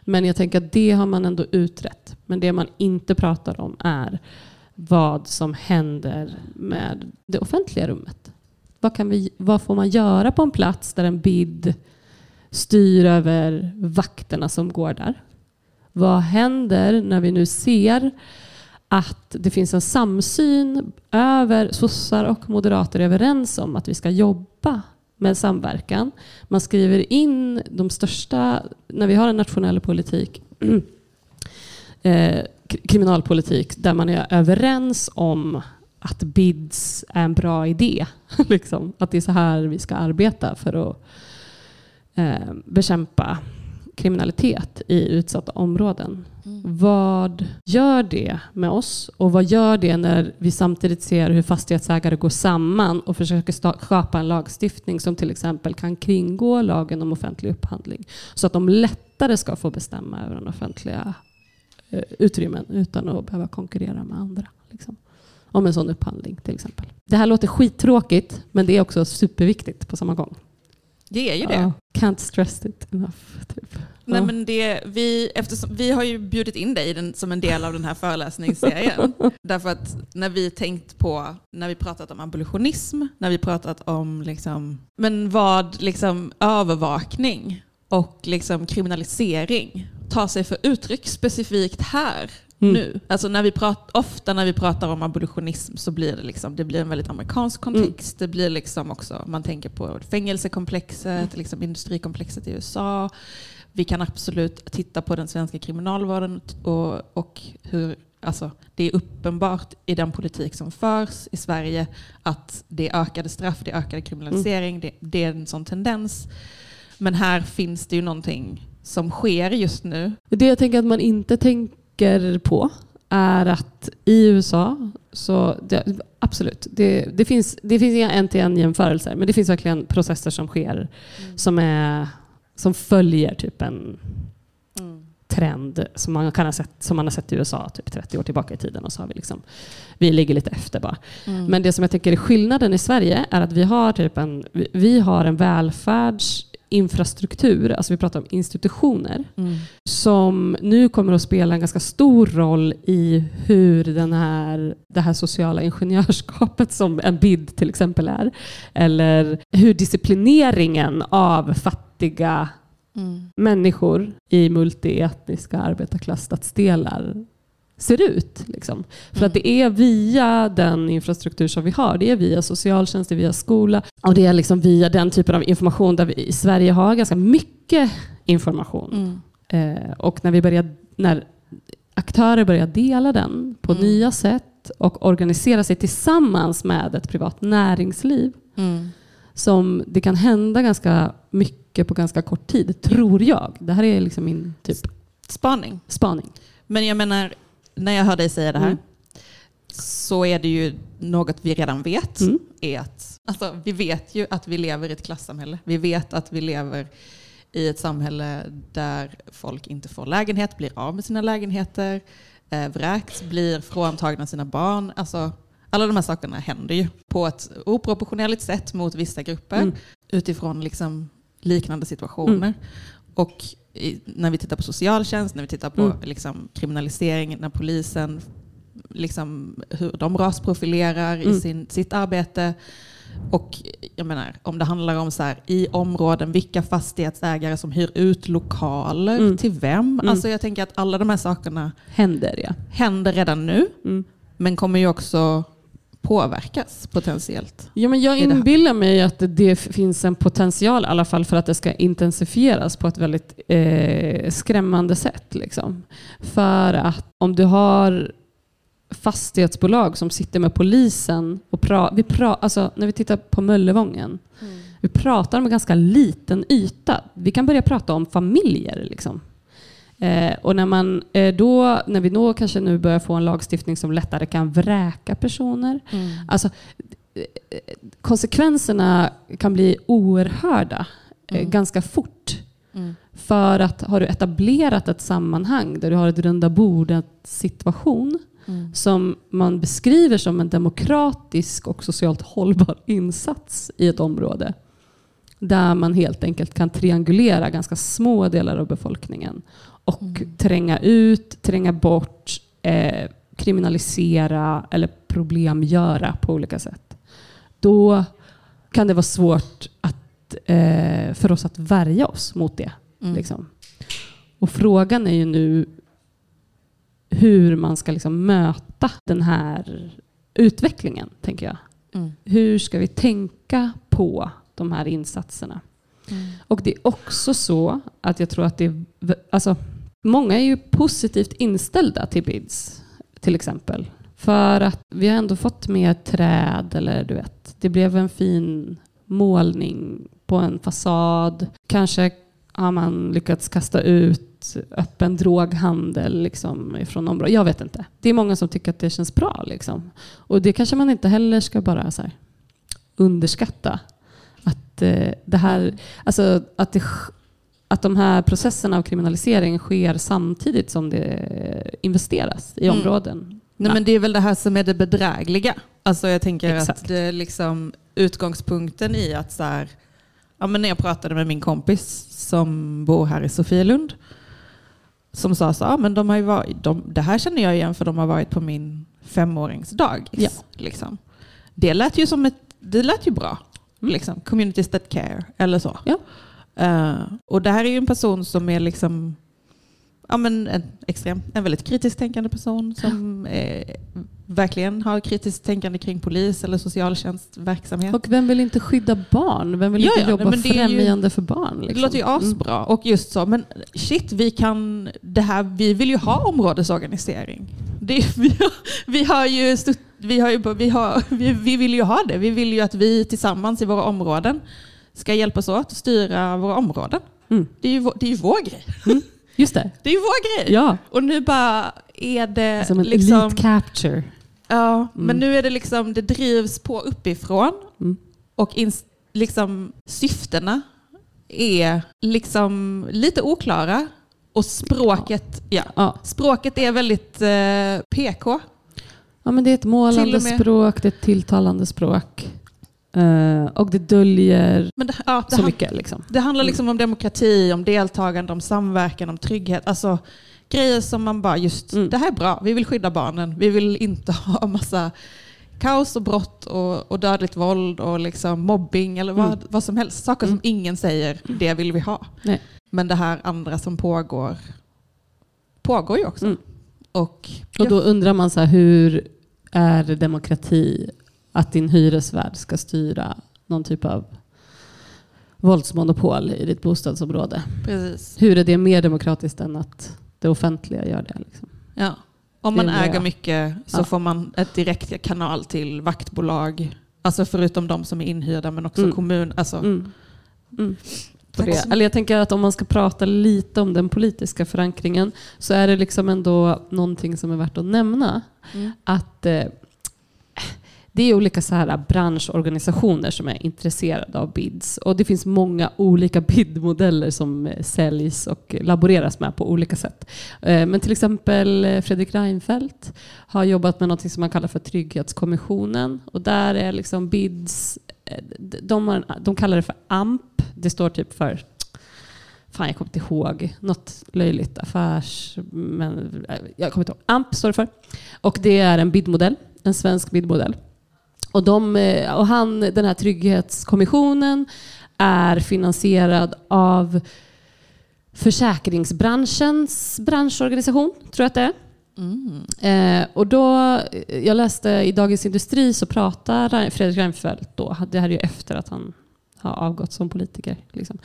Speaker 2: Men jag tänker att det har man ändå utrett. Men det man inte pratar om är vad som händer med det offentliga rummet. Vad, kan vi, vad får man göra på en plats där en bid styr över vakterna som går där? Vad händer när vi nu ser att det finns en samsyn över sossar och moderater är överens om att vi ska jobba med samverkan. Man skriver in de största, när vi har en nationell politik, eh, kriminalpolitik, där man är överens om att BIDS är en bra idé. liksom. Att det är så här vi ska arbeta för att eh, bekämpa kriminalitet i utsatta områden. Vad gör det med oss? Och vad gör det när vi samtidigt ser hur fastighetsägare går samman och försöker skapa en lagstiftning som till exempel kan kringgå lagen om offentlig upphandling så att de lättare ska få bestämma över den offentliga eh, utrymmen utan att behöva konkurrera med andra. Liksom. Om en sån upphandling till exempel. Det här låter skittråkigt men det är också superviktigt på samma gång.
Speaker 1: Det är ju det.
Speaker 2: Ja, can't stress it enough. Typ.
Speaker 1: Nej, men det, vi, eftersom, vi har ju bjudit in dig den, som en del av den här föreläsningsserien. Därför att när vi tänkt på, när vi pratat om abolitionism, när vi pratat om liksom, men vad liksom, övervakning och liksom kriminalisering tar sig för uttryck specifikt här
Speaker 2: Mm.
Speaker 1: nu. Alltså när vi prat, ofta när vi pratar om abolitionism så blir det, liksom, det blir en väldigt amerikansk kontext. Det blir liksom också, man tänker på fängelsekomplexet, liksom industrikomplexet i USA. Vi kan absolut titta på den svenska kriminalvården och, och hur Alltså, det är uppenbart i den politik som förs i Sverige att det är ökade straff, det är ökad kriminalisering, det, det är en sån tendens. Men här finns det ju någonting som sker just nu.
Speaker 2: Det jag tänker att man inte tänker på är att i USA, så det, absolut, det, det, finns, det finns inga en-till-en jämförelser, men det finns verkligen processer som sker som, är, som följer typ en trend som man, kan ha sett, som man har sett i USA typ 30 år tillbaka i tiden och så har vi liksom, vi ligger lite efter bara.
Speaker 1: Mm.
Speaker 2: Men det som jag tänker är skillnaden i Sverige är att vi har, typ en, vi- har en välfärdsinfrastruktur, alltså vi pratar om institutioner,
Speaker 1: Mm.
Speaker 2: som nu kommer att spela en ganska stor roll i hur den här, det här sociala ingenjörskapet som en BID till exempel är, eller hur disciplineringen av fattiga
Speaker 1: Mm.
Speaker 2: människor i multietniska arbetarklassstadsdelar ser ut. Liksom. För att det är via den infrastruktur som vi har, det är via socialtjänst, det är via skola och det är liksom via den typen av information där vi i Sverige har ganska mycket information.
Speaker 1: Mm.
Speaker 2: Eh, och när, vi börjar, när aktörer börjar dela den på
Speaker 1: Mm.
Speaker 2: nya sätt och organisera sig tillsammans med ett privat näringsliv
Speaker 1: Mm.
Speaker 2: som det kan hända ganska mycket på ganska kort tid, tror jag. Det här är liksom min typ
Speaker 1: Spaning.
Speaker 2: spaning.
Speaker 1: Men jag menar, när jag hör dig säga det här
Speaker 2: Mm.
Speaker 1: så är det ju något vi redan vet.
Speaker 2: Mm.
Speaker 1: Är att, alltså, vi vet ju att vi lever i ett klassamhälle. Vi vet att vi lever i ett samhälle där folk inte får lägenhet, blir av med sina lägenheter, eh, vräks, blir fråntagna sina barn. Alltså, alla de här sakerna händer ju på ett oproportionerligt sätt mot vissa grupper
Speaker 2: Mm.
Speaker 1: utifrån liksom liknande situationer.
Speaker 2: Mm.
Speaker 1: Och i, när vi tittar på socialtjänst, när vi tittar på
Speaker 2: Mm.
Speaker 1: liksom, kriminalisering, när polisen, liksom, hur de rasprofilerar i
Speaker 2: Mm.
Speaker 1: sin, sitt arbete. Och jag menar, om det handlar om så här, i områden, vilka fastighetsägare som hyr ut lokaler,
Speaker 2: Mm.
Speaker 1: till vem?
Speaker 2: Mm.
Speaker 1: Alltså jag tänker att alla de här sakerna
Speaker 2: Händer ja.
Speaker 1: händer redan nu,
Speaker 2: Mm.
Speaker 1: men kommer ju också påverkas potentiellt.
Speaker 2: Ja, men jag inbillar mig att det finns en potential i alla fall för att det ska intensifieras på ett väldigt eh, skrämmande sätt. Liksom. För att om du har fastighetsbolag som sitter med polisen och pra, vi pra, alltså, när vi tittar på Möllevången, vi pratar om en ganska liten yta. Vi kan börja prata om familjer. Liksom. Eh, och när, man, eh, då, när vi då kanske nu börjar få en lagstiftning som lättare kan vräka personer, Alltså, eh, konsekvenserna kan bli oerhörda eh,
Speaker 1: Mm.
Speaker 2: ganska fort.
Speaker 1: Mm.
Speaker 2: För att har du etablerat ett sammanhang där du har ett runda bordet situation
Speaker 1: Mm.
Speaker 2: som man beskriver som en demokratisk och socialt hållbar insats i ett område där man helt enkelt kan triangulera ganska små delar av befolkningen och
Speaker 1: Mm.
Speaker 2: tränga ut, tränga bort, eh, kriminalisera eller problemgöra på olika sätt. Då kan det vara svårt att, eh, för oss att värja oss mot det.
Speaker 1: Mm.
Speaker 2: Liksom. Och frågan är ju nu hur man ska liksom möta den här utvecklingen, tänker jag.
Speaker 1: Mm.
Speaker 2: Hur ska vi tänka på de här insatserna?
Speaker 1: Mm.
Speaker 2: Och det är också så att jag tror att det är, alltså, många är ju positivt inställda till BIDS till exempel. För att vi har ändå fått med träd eller du vet, det blev en fin målning på en fasad. Kanske har man lyckats kasta ut öppen droghandel liksom, ifrån området. Jag vet inte. Det är många som tycker att det känns bra. Liksom. Och det kanske man inte heller ska bara så här, underskatta. Att, eh, det här, alltså, att, det, att de här processerna av kriminalisering sker samtidigt som det investeras i
Speaker 1: Mm.
Speaker 2: områden.
Speaker 1: Nej, men det är väl det här som är det bedrägliga. Alltså jag tänker
Speaker 2: Exakt.
Speaker 1: att det liksom utgångspunkten i att så här, ja, men när jag pratade med min kompis som bor här i Sofielund som sa så, ja, men de har varit, de, det här känner jag igen för de har varit på min femåringsdag.
Speaker 2: Ja.
Speaker 1: Liksom. Det lät ju som ett, det lät ju bra.
Speaker 2: Mm.
Speaker 1: Liksom. Communities that care eller så.
Speaker 2: Ja.
Speaker 1: Eh, och det här är ju en person som är liksom ja, men en, extrem, en väldigt kritiskt tänkande person som eh, verkligen har kritiskt tänkande kring polis eller socialtjänstverksamhet.
Speaker 2: Och vem vill inte skydda barn? Vem vill
Speaker 1: Ja,
Speaker 2: inte jobba
Speaker 1: men det är ju-
Speaker 2: främjande för barn? Liksom?
Speaker 1: Det låter ju asbra. Och just så, men shit, vi kan det här, vi vill ju ha områdesorganisering. Det, vi, har, vi har ju, stutt, vi, har ju vi, har, vi, vi vill ju ha det. Vi vill ju att vi tillsammans i våra områden ska hjälpas åt att styra våra områden.
Speaker 2: Mm.
Speaker 1: Det är ju, det är ju vår grej.
Speaker 2: Just det.
Speaker 1: Det är ju vår grej.
Speaker 2: Ja,
Speaker 1: Och nu bara är det
Speaker 2: som en
Speaker 1: liksom...
Speaker 2: elite capture.
Speaker 1: Ja, men
Speaker 2: Mm.
Speaker 1: nu är det liksom, det drivs på uppifrån
Speaker 2: Mm.
Speaker 1: och ins, liksom syftena är liksom lite oklara och språket, ja.
Speaker 2: Ja.
Speaker 1: språket är väldigt eh, PK.
Speaker 2: ja, men det är ett målande språk, det är ett tilltalande språk. Eh, och det döljer
Speaker 1: det, ja, det,
Speaker 2: så mycket. Liksom.
Speaker 1: det handlar liksom om demokrati, om deltagande, om samverkan, om trygghet. Alltså grejer som man bara just,
Speaker 2: Mm.
Speaker 1: det här är bra, vi vill skydda barnen. Vi vill inte ha massa kaos och brott och, och dödligt våld och liksom mobbing eller vad,
Speaker 2: Mm.
Speaker 1: vad som helst. Saker
Speaker 2: Mm.
Speaker 1: som ingen säger, det vill vi ha.
Speaker 2: Nej.
Speaker 1: Men det här andra som pågår, pågår ju också.
Speaker 2: Mm.
Speaker 1: Och,
Speaker 2: Och då undrar man så här, hur är demokrati att din hyresvärd ska styra någon typ av våldsmonopol i ditt bostadsområde?
Speaker 1: precis.
Speaker 2: Hur är det mer demokratiskt än att det offentliga gör det? Liksom?
Speaker 1: Ja. Om man äger
Speaker 2: jag.
Speaker 1: mycket så
Speaker 2: Ja.
Speaker 1: får man ett direkt kanal till vaktbolag. Alltså förutom de som är inhyrda men också
Speaker 2: Mm.
Speaker 1: kommun. Alltså,
Speaker 2: Mm. Mm. Eller jag tänker att om man ska prata lite om den politiska förankringen så är det liksom ändå någonting som är värt att nämna.
Speaker 1: Mm.
Speaker 2: Att eh, det är olika så här branschorganisationer som är intresserade av bids. Och det finns många olika bidmodeller som eh, säljs och laboreras med på olika sätt. Eh, men till exempel eh, Fredrik Reinfeldt har jobbat med något som man kallar för Trygghetskommissionen. Och där är liksom bids, de, har, de kallar det för AMP. Det står typ för Fan, jag kommer inte ihåg. Något löjligt affärs... Men, jag kommer inte ihåg. AMP står det för. Och det är en bidmodell. En svensk bidmodell. Och, de, eh, och han, den här trygghetskommissionen är finansierad av försäkringsbranschens branschorganisation, tror jag att det är.
Speaker 1: Mm.
Speaker 2: Eh, och då, jag läste i Dagens Industri så pratar Re- Fredrik Reinfeldt då, det här är ju efter att han har avgått som politiker. Liksom.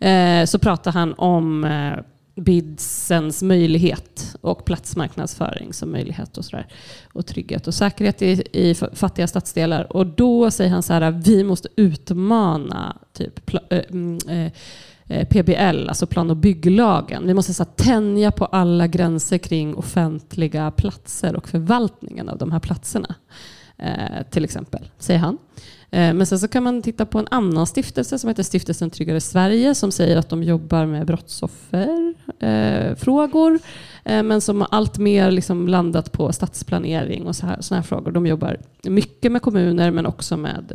Speaker 1: Mm.
Speaker 2: Eh, så pratar han om eh, bidsens möjlighet och platsmarknadsföring som möjlighet och sådär. Och trygghet och säkerhet i, i fattiga stadsdelar. Och då säger han så här, vi måste utmana typ PBL, eh, mm, eh, eh, alltså plan och bygglagen. Vi måste så här, tänja på alla gränser kring offentliga platser och förvaltningen av de här platserna. Eh, till exempel, säger han. Eh, men sen så kan man titta på en annan stiftelse som heter Stiftelsen Tryggare Sverige som säger att de jobbar med brottsofferfrågor. Eh, men som har allt mer liksom landat på stadsplanering och sådana här, såna här frågor. De jobbar mycket med kommuner men också med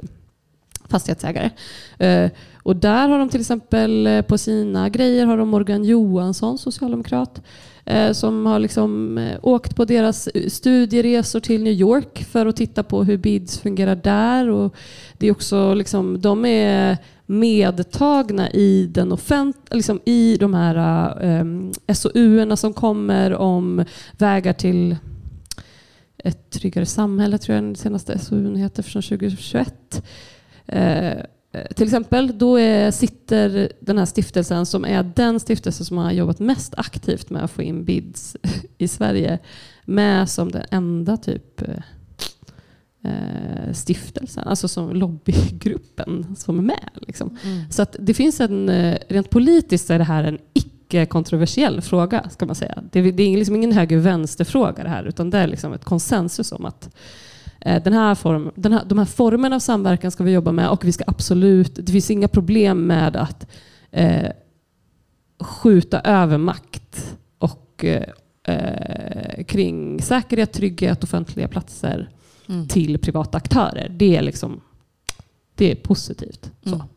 Speaker 2: fastighetsägare. Eh, och där har de till exempel eh, på sina grejer har de Morgan Johansson, socialdemokrat, Eh, som har liksom eh, åkt på deras studieresor till New York för att titta på hur BIDS fungerar där. Och det är också liksom, de är medtagna i, den offent, liksom i de här eh, um, SOU-erna som kommer om vägar till ett tryggare samhälle, tror jag den senaste SOUn heter, från 2021. Uh, till exempel, då är, sitter den här stiftelsen som är den stiftelse som har jobbat mest aktivt med att få in bids i Sverige med som den enda typ eh, stiftelsen, alltså som lobbygruppen som är med. Liksom.
Speaker 1: Mm.
Speaker 2: Så att det finns en, eh, rent politiskt är det här en icke-kontroversiell fråga, ska man säga. Det, är- liksom ingen höger-vänster-fråga det här, utan det är liksom ett konsensus om att eh, den här form, den här, de här formerna av samverkan ska vi jobba med och vi ska absolut, det finns inga problem med att eh, skjuta över makt och eh, eh, kring säkerhet, trygghet, offentliga platser
Speaker 1: Mm.
Speaker 2: till privata aktörer. Det är liksom det är positivt. Så.
Speaker 1: Mm.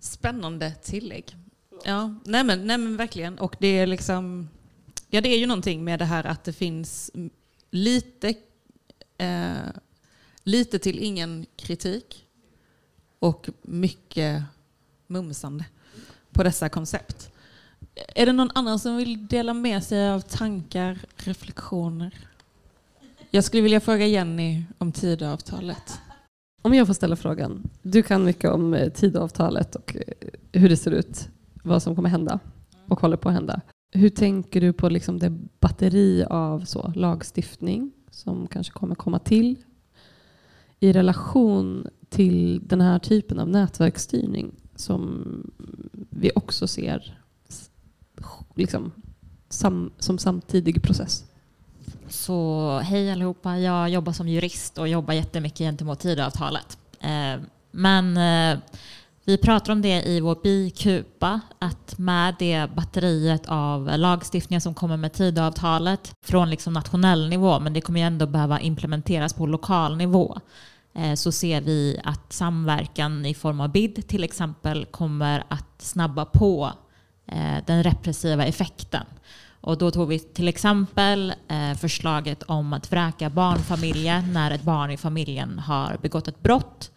Speaker 1: Spännande tillägg. Ja, nej men, nej men verkligen. Och det är liksom, ja det är ju någonting med det här att det finns lite, eh, lite till ingen kritik och mycket mumsande på dessa koncept. Är det någon annan som vill dela med sig av tankar, reflektioner? Jag skulle vilja fråga Jenny om Tidöavtalet.
Speaker 2: Om jag får ställa frågan. Du kan mycket om eh, Tidöavtalet och eh, hur det ser ut, vad som kommer hända och håller på att hända. Hur tänker du på liksom det batteri av så, lagstiftning som kanske kommer komma till i relation till den här typen av nätverksstyrning som vi också ser liksom, sam, som samtidig process?
Speaker 3: Så hej allihopa, jag jobbar som jurist och jobbar jättemycket gentemot Tidöavtalet. Eh, men eh, vi pratar om det i vår bikupa, att med det batteriet av lagstiftningar som kommer med Tidöavtalet från liksom nationell nivå, men det kommer ju ändå behöva implementeras på lokal nivå, eh, så ser vi att samverkan i form av BID till exempel kommer att snabba på eh, den repressiva effekten. Och då tog vi till exempel eh, förslaget om att vräka barnfamiljer när ett barn i familjen har begått ett brott.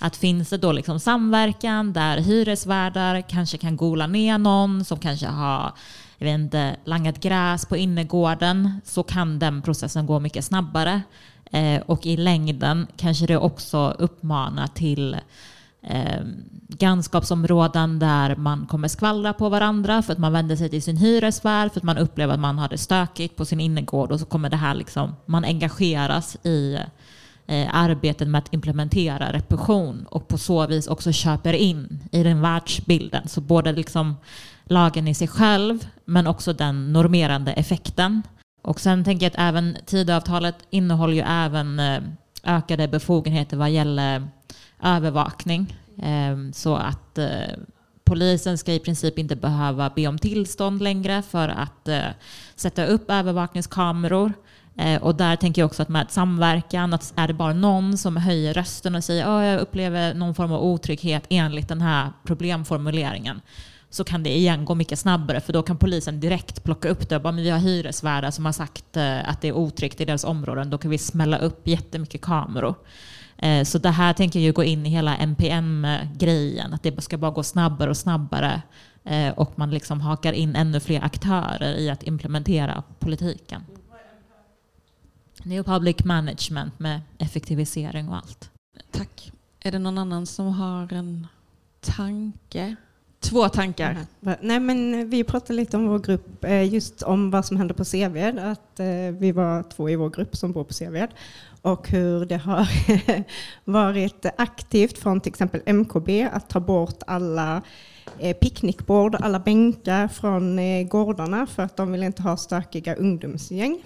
Speaker 3: Att finns det då liksom samverkan där hyresvärdar kanske kan gola ner någon som kanske har jag vet inte, langat gräs på innergården så kan den processen gå mycket snabbare. Eh, och i längden kanske det också uppmanar till eh, grannskapsområden där man kommer skvallra på varandra för att man vänder sig till sin hyresvärd för att man upplever att man har det stökigt på sin innergård och så kommer det här liksom, man engageras i eh, Eh, arbetet med att implementera repression och på så vis också köper in i den världsbilden. Så både liksom lagen i sig själv men också den normerande effekten. Och sen tänker jag att även Tidöavtalet innehåller ju även eh, ökade befogenheter vad gäller övervakning. Ehm, så att eh, polisen ska i princip inte behöva be om tillstånd längre för att sätta upp övervakningskameror. Eh, och där tänker jag också att med samverkan, att är det bara någon som höjer rösten och säger att jag upplever någon form av otrygghet enligt den här problemformuleringen så kan det igen gå mycket snabbare för då kan polisen direkt plocka upp det. Bara, men vi har hyresvärdar som har sagt eh, att det är otryggt i deras områden. Då kan vi smälla upp jättemycket kameror. Eh, så det här tänker jag gå in i hela NPM-grejen, att det ska bara gå snabbare och snabbare eh, och man liksom hakar in ännu fler aktörer i att implementera politiken. New Public Management med effektivisering och allt.
Speaker 1: Tack. Är det någon annan som har en tanke? Två tankar.
Speaker 4: Nej, men vi pratade lite om vår grupp, eh, just om vad som händer på Seved. Att vi var två i vår grupp som bor på Seved och hur det har varit aktivt från till exempel MKB att ta bort alla eh, picknickbord, alla bänkar från eh, gårdarna för att de vill inte ha stökiga ungdomsgäng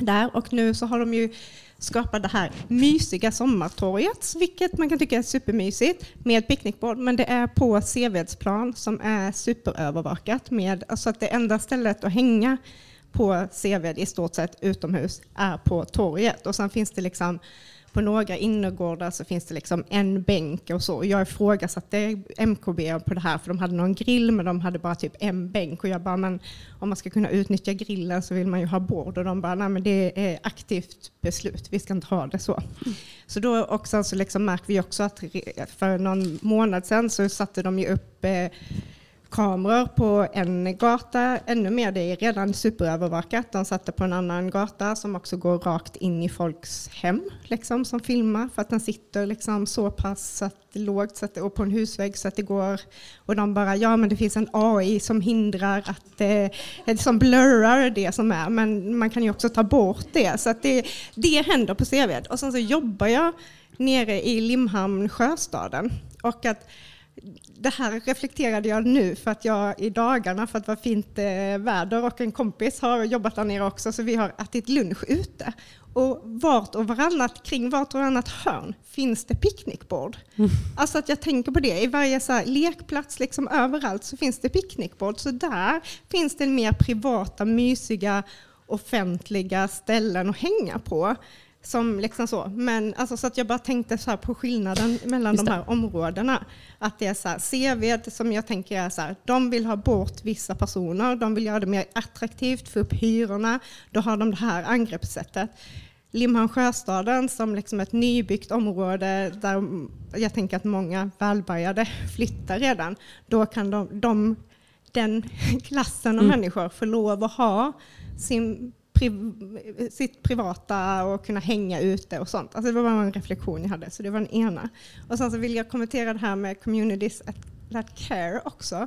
Speaker 4: där. Och nu så har de ju skapat det här mysiga sommartorget, vilket man kan tycka är supermysigt, med picknickbord. Men det är på Sevedsplan som är superövervakat med, alltså att det enda stället att hänga på Seved i stort sett utomhus är på torget. Och sen finns det liksom på några innergårdar så finns det liksom en bänk och så. Jag ifrågasatte MKB på det här för de hade någon grill men de hade bara typ en bänk och jag bara men om man ska kunna utnyttja grillen så vill man ju ha bord och de bara nej men det är aktivt beslut, vi ska inte ha det så. Så då också så liksom märker vi också att för någon månad sedan så satte de ju upp eh, kameror på en gata. Ännu mer, det är redan superövervakat. De satte på en annan gata som också går rakt in i folks hem liksom, som filmar för att den sitter liksom så pass att, lågt så att, och på en husvägg så att det går och de bara ja men det finns en AI som hindrar att eh, som blurrar det som är men man kan ju också ta bort det så att det, det händer på Seved och sen så jobbar jag nere i Limhamn sjöstaden och att det här reflekterade jag nu för att jag i dagarna, för att det var fint eh, väder och en kompis har jobbat där nere också, så vi har ätit lunch ute. Och vart och varannat, kring vart och varannat hörn finns det picknickbord. Mm. Alltså att jag tänker på det, i varje så lekplats, liksom överallt så finns det picknickbord. Så där finns det mer privata, mysiga, offentliga ställen att hänga på. Som liksom så. Men alltså så att jag bara tänkte så på skillnaden mellan de här områdena. Att det är så här, CV som jag tänker är så här, de vill ha bort vissa personer, de vill göra det mer attraktivt, få upp hyrorna, då har de det här angreppssättet. Limhamn Sjöstaden som liksom ett nybyggt område där jag tänker att många välbärgade flyttar redan. Då kan de, de den klassen av mm. människor få lov att ha sin sitt privata och kunna hänga ute och sånt. Alltså det var bara en reflektion jag hade, så det var den ena. Och sen så vill jag kommentera det här med communities that care också.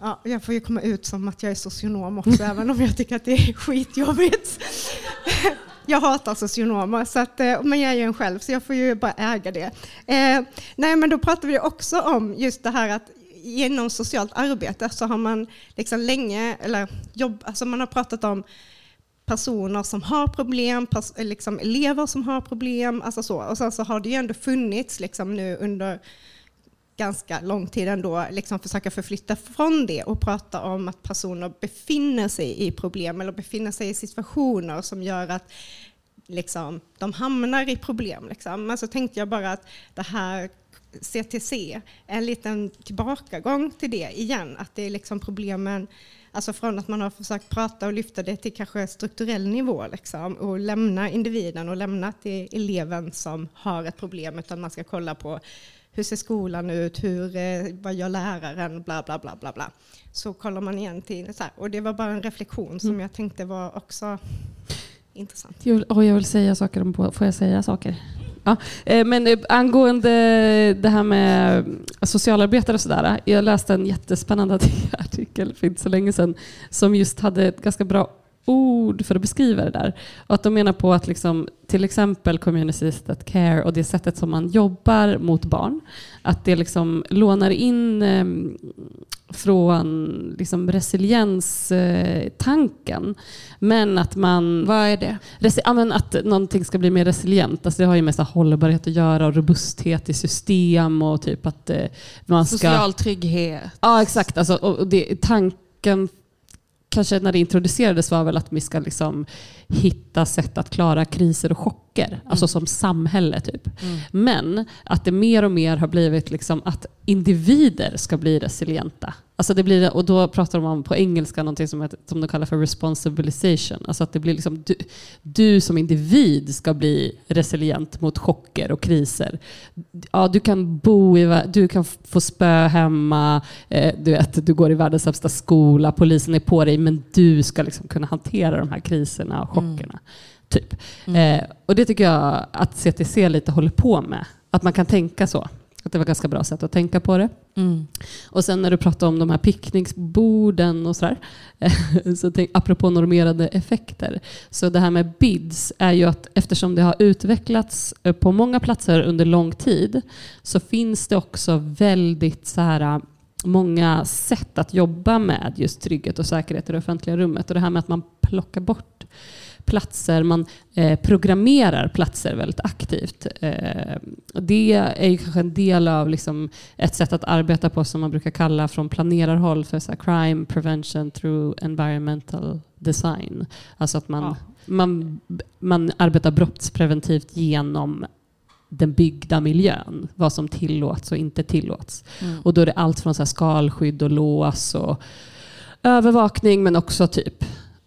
Speaker 4: Ja, jag får ju komma ut som att jag är socionom också, även om jag tycker att det är skitjobbigt. Jag hatar socionomer, så att, eh, men jag är ju en själv, så jag får ju bara äga det. Eh, nej, men då pratar vi också om just det här att genom socialt arbete så har man liksom länge, eller jobb, alltså man har pratat om personer som har problem, eh, liksom elever som har problem. Alltså så. Och sen så har det ju ändå funnits liksom nu under ganska lång tid ändå liksom försöka förflytta från det och prata om att personer befinner sig i problem eller befinner sig i situationer som gör att liksom, de hamnar i problem. Liksom. Men så tänkte jag bara att det här CTC är en liten tillbakagång till det igen. Att det är liksom problemen Alltså från att man har försökt prata och lyfta det till kanske strukturell nivå liksom, och lämna individen och lämna till eleven som har ett problem utan man ska kolla på hur ser skolan ut, hur, eh, vad gör läraren, bla bla bla bla bla. Så kollar man igen till så här. Och det var bara en reflektion som mm. jag tänkte var också intressant.
Speaker 2: Jag, och jag vill säga saker om, får jag säga saker? Ja, eh, men eh, angående det här med eh, socialarbetare och sådär. Jag läste en jättespännande artikel för inte så länge sedan som just hade ett ganska bra ord för att beskriva det där. Och att de menar på att liksom, till exempel community care och det sättet som man jobbar mot barn, att det liksom lånar in eh, från liksom resilienstanken. Men att man...
Speaker 1: Vad är det?
Speaker 2: Resi ja, att någonting ska bli mer resilient. Alltså det har ju med så hållbarhet att göra och robusthet i system och typ att eh, man ska...
Speaker 1: Social trygghet.
Speaker 2: Ja, exakt. Alltså, och det, tanken kanske när det introducerades var väl att vi ska liksom hitta sätt att klara kriser och chocker, mm. alltså som samhälle. typ. Mm. Men att det mer och mer har blivit liksom att individer ska bli resilienta. Alltså det blir, och då pratar de om på engelska något som, som de kallar för responsibilization. Alltså att det blir liksom du, du, som individ ska bli resilient mot chocker och kriser. Ja, du kan bo i, du kan få spö hemma, eh, du, vet, du går i världens sämsta skola, polisen är på dig, men du ska liksom kunna hantera de här kriserna och chockerna. Mm. Typ. Mm. Eh, och det tycker jag att CTC lite håller på med. Att man kan tänka så. Att det var ett ganska bra sätt att tänka på det. Mm. Och sen när du pratar om de här picknicksborden och sådär. så tänk, apropå normerade effekter. Så det här med BIDS är ju att eftersom det har utvecklats eh, på många platser under lång tid så finns det också väldigt så här många sätt att jobba med just trygghet och säkerhet i det offentliga rummet. Och det här med att man plockar bort platser, man eh, programmerar platser väldigt aktivt. Eh, det är ju kanske en del av liksom ett sätt att arbeta på som man brukar kalla från planerarhåll för så crime prevention through environmental design. Alltså att man, ja. man, man arbetar brottspreventivt genom den byggda miljön, vad som tillåts och inte tillåts. Mm. Och då är det allt från så skalskydd och lås och övervakning men också typ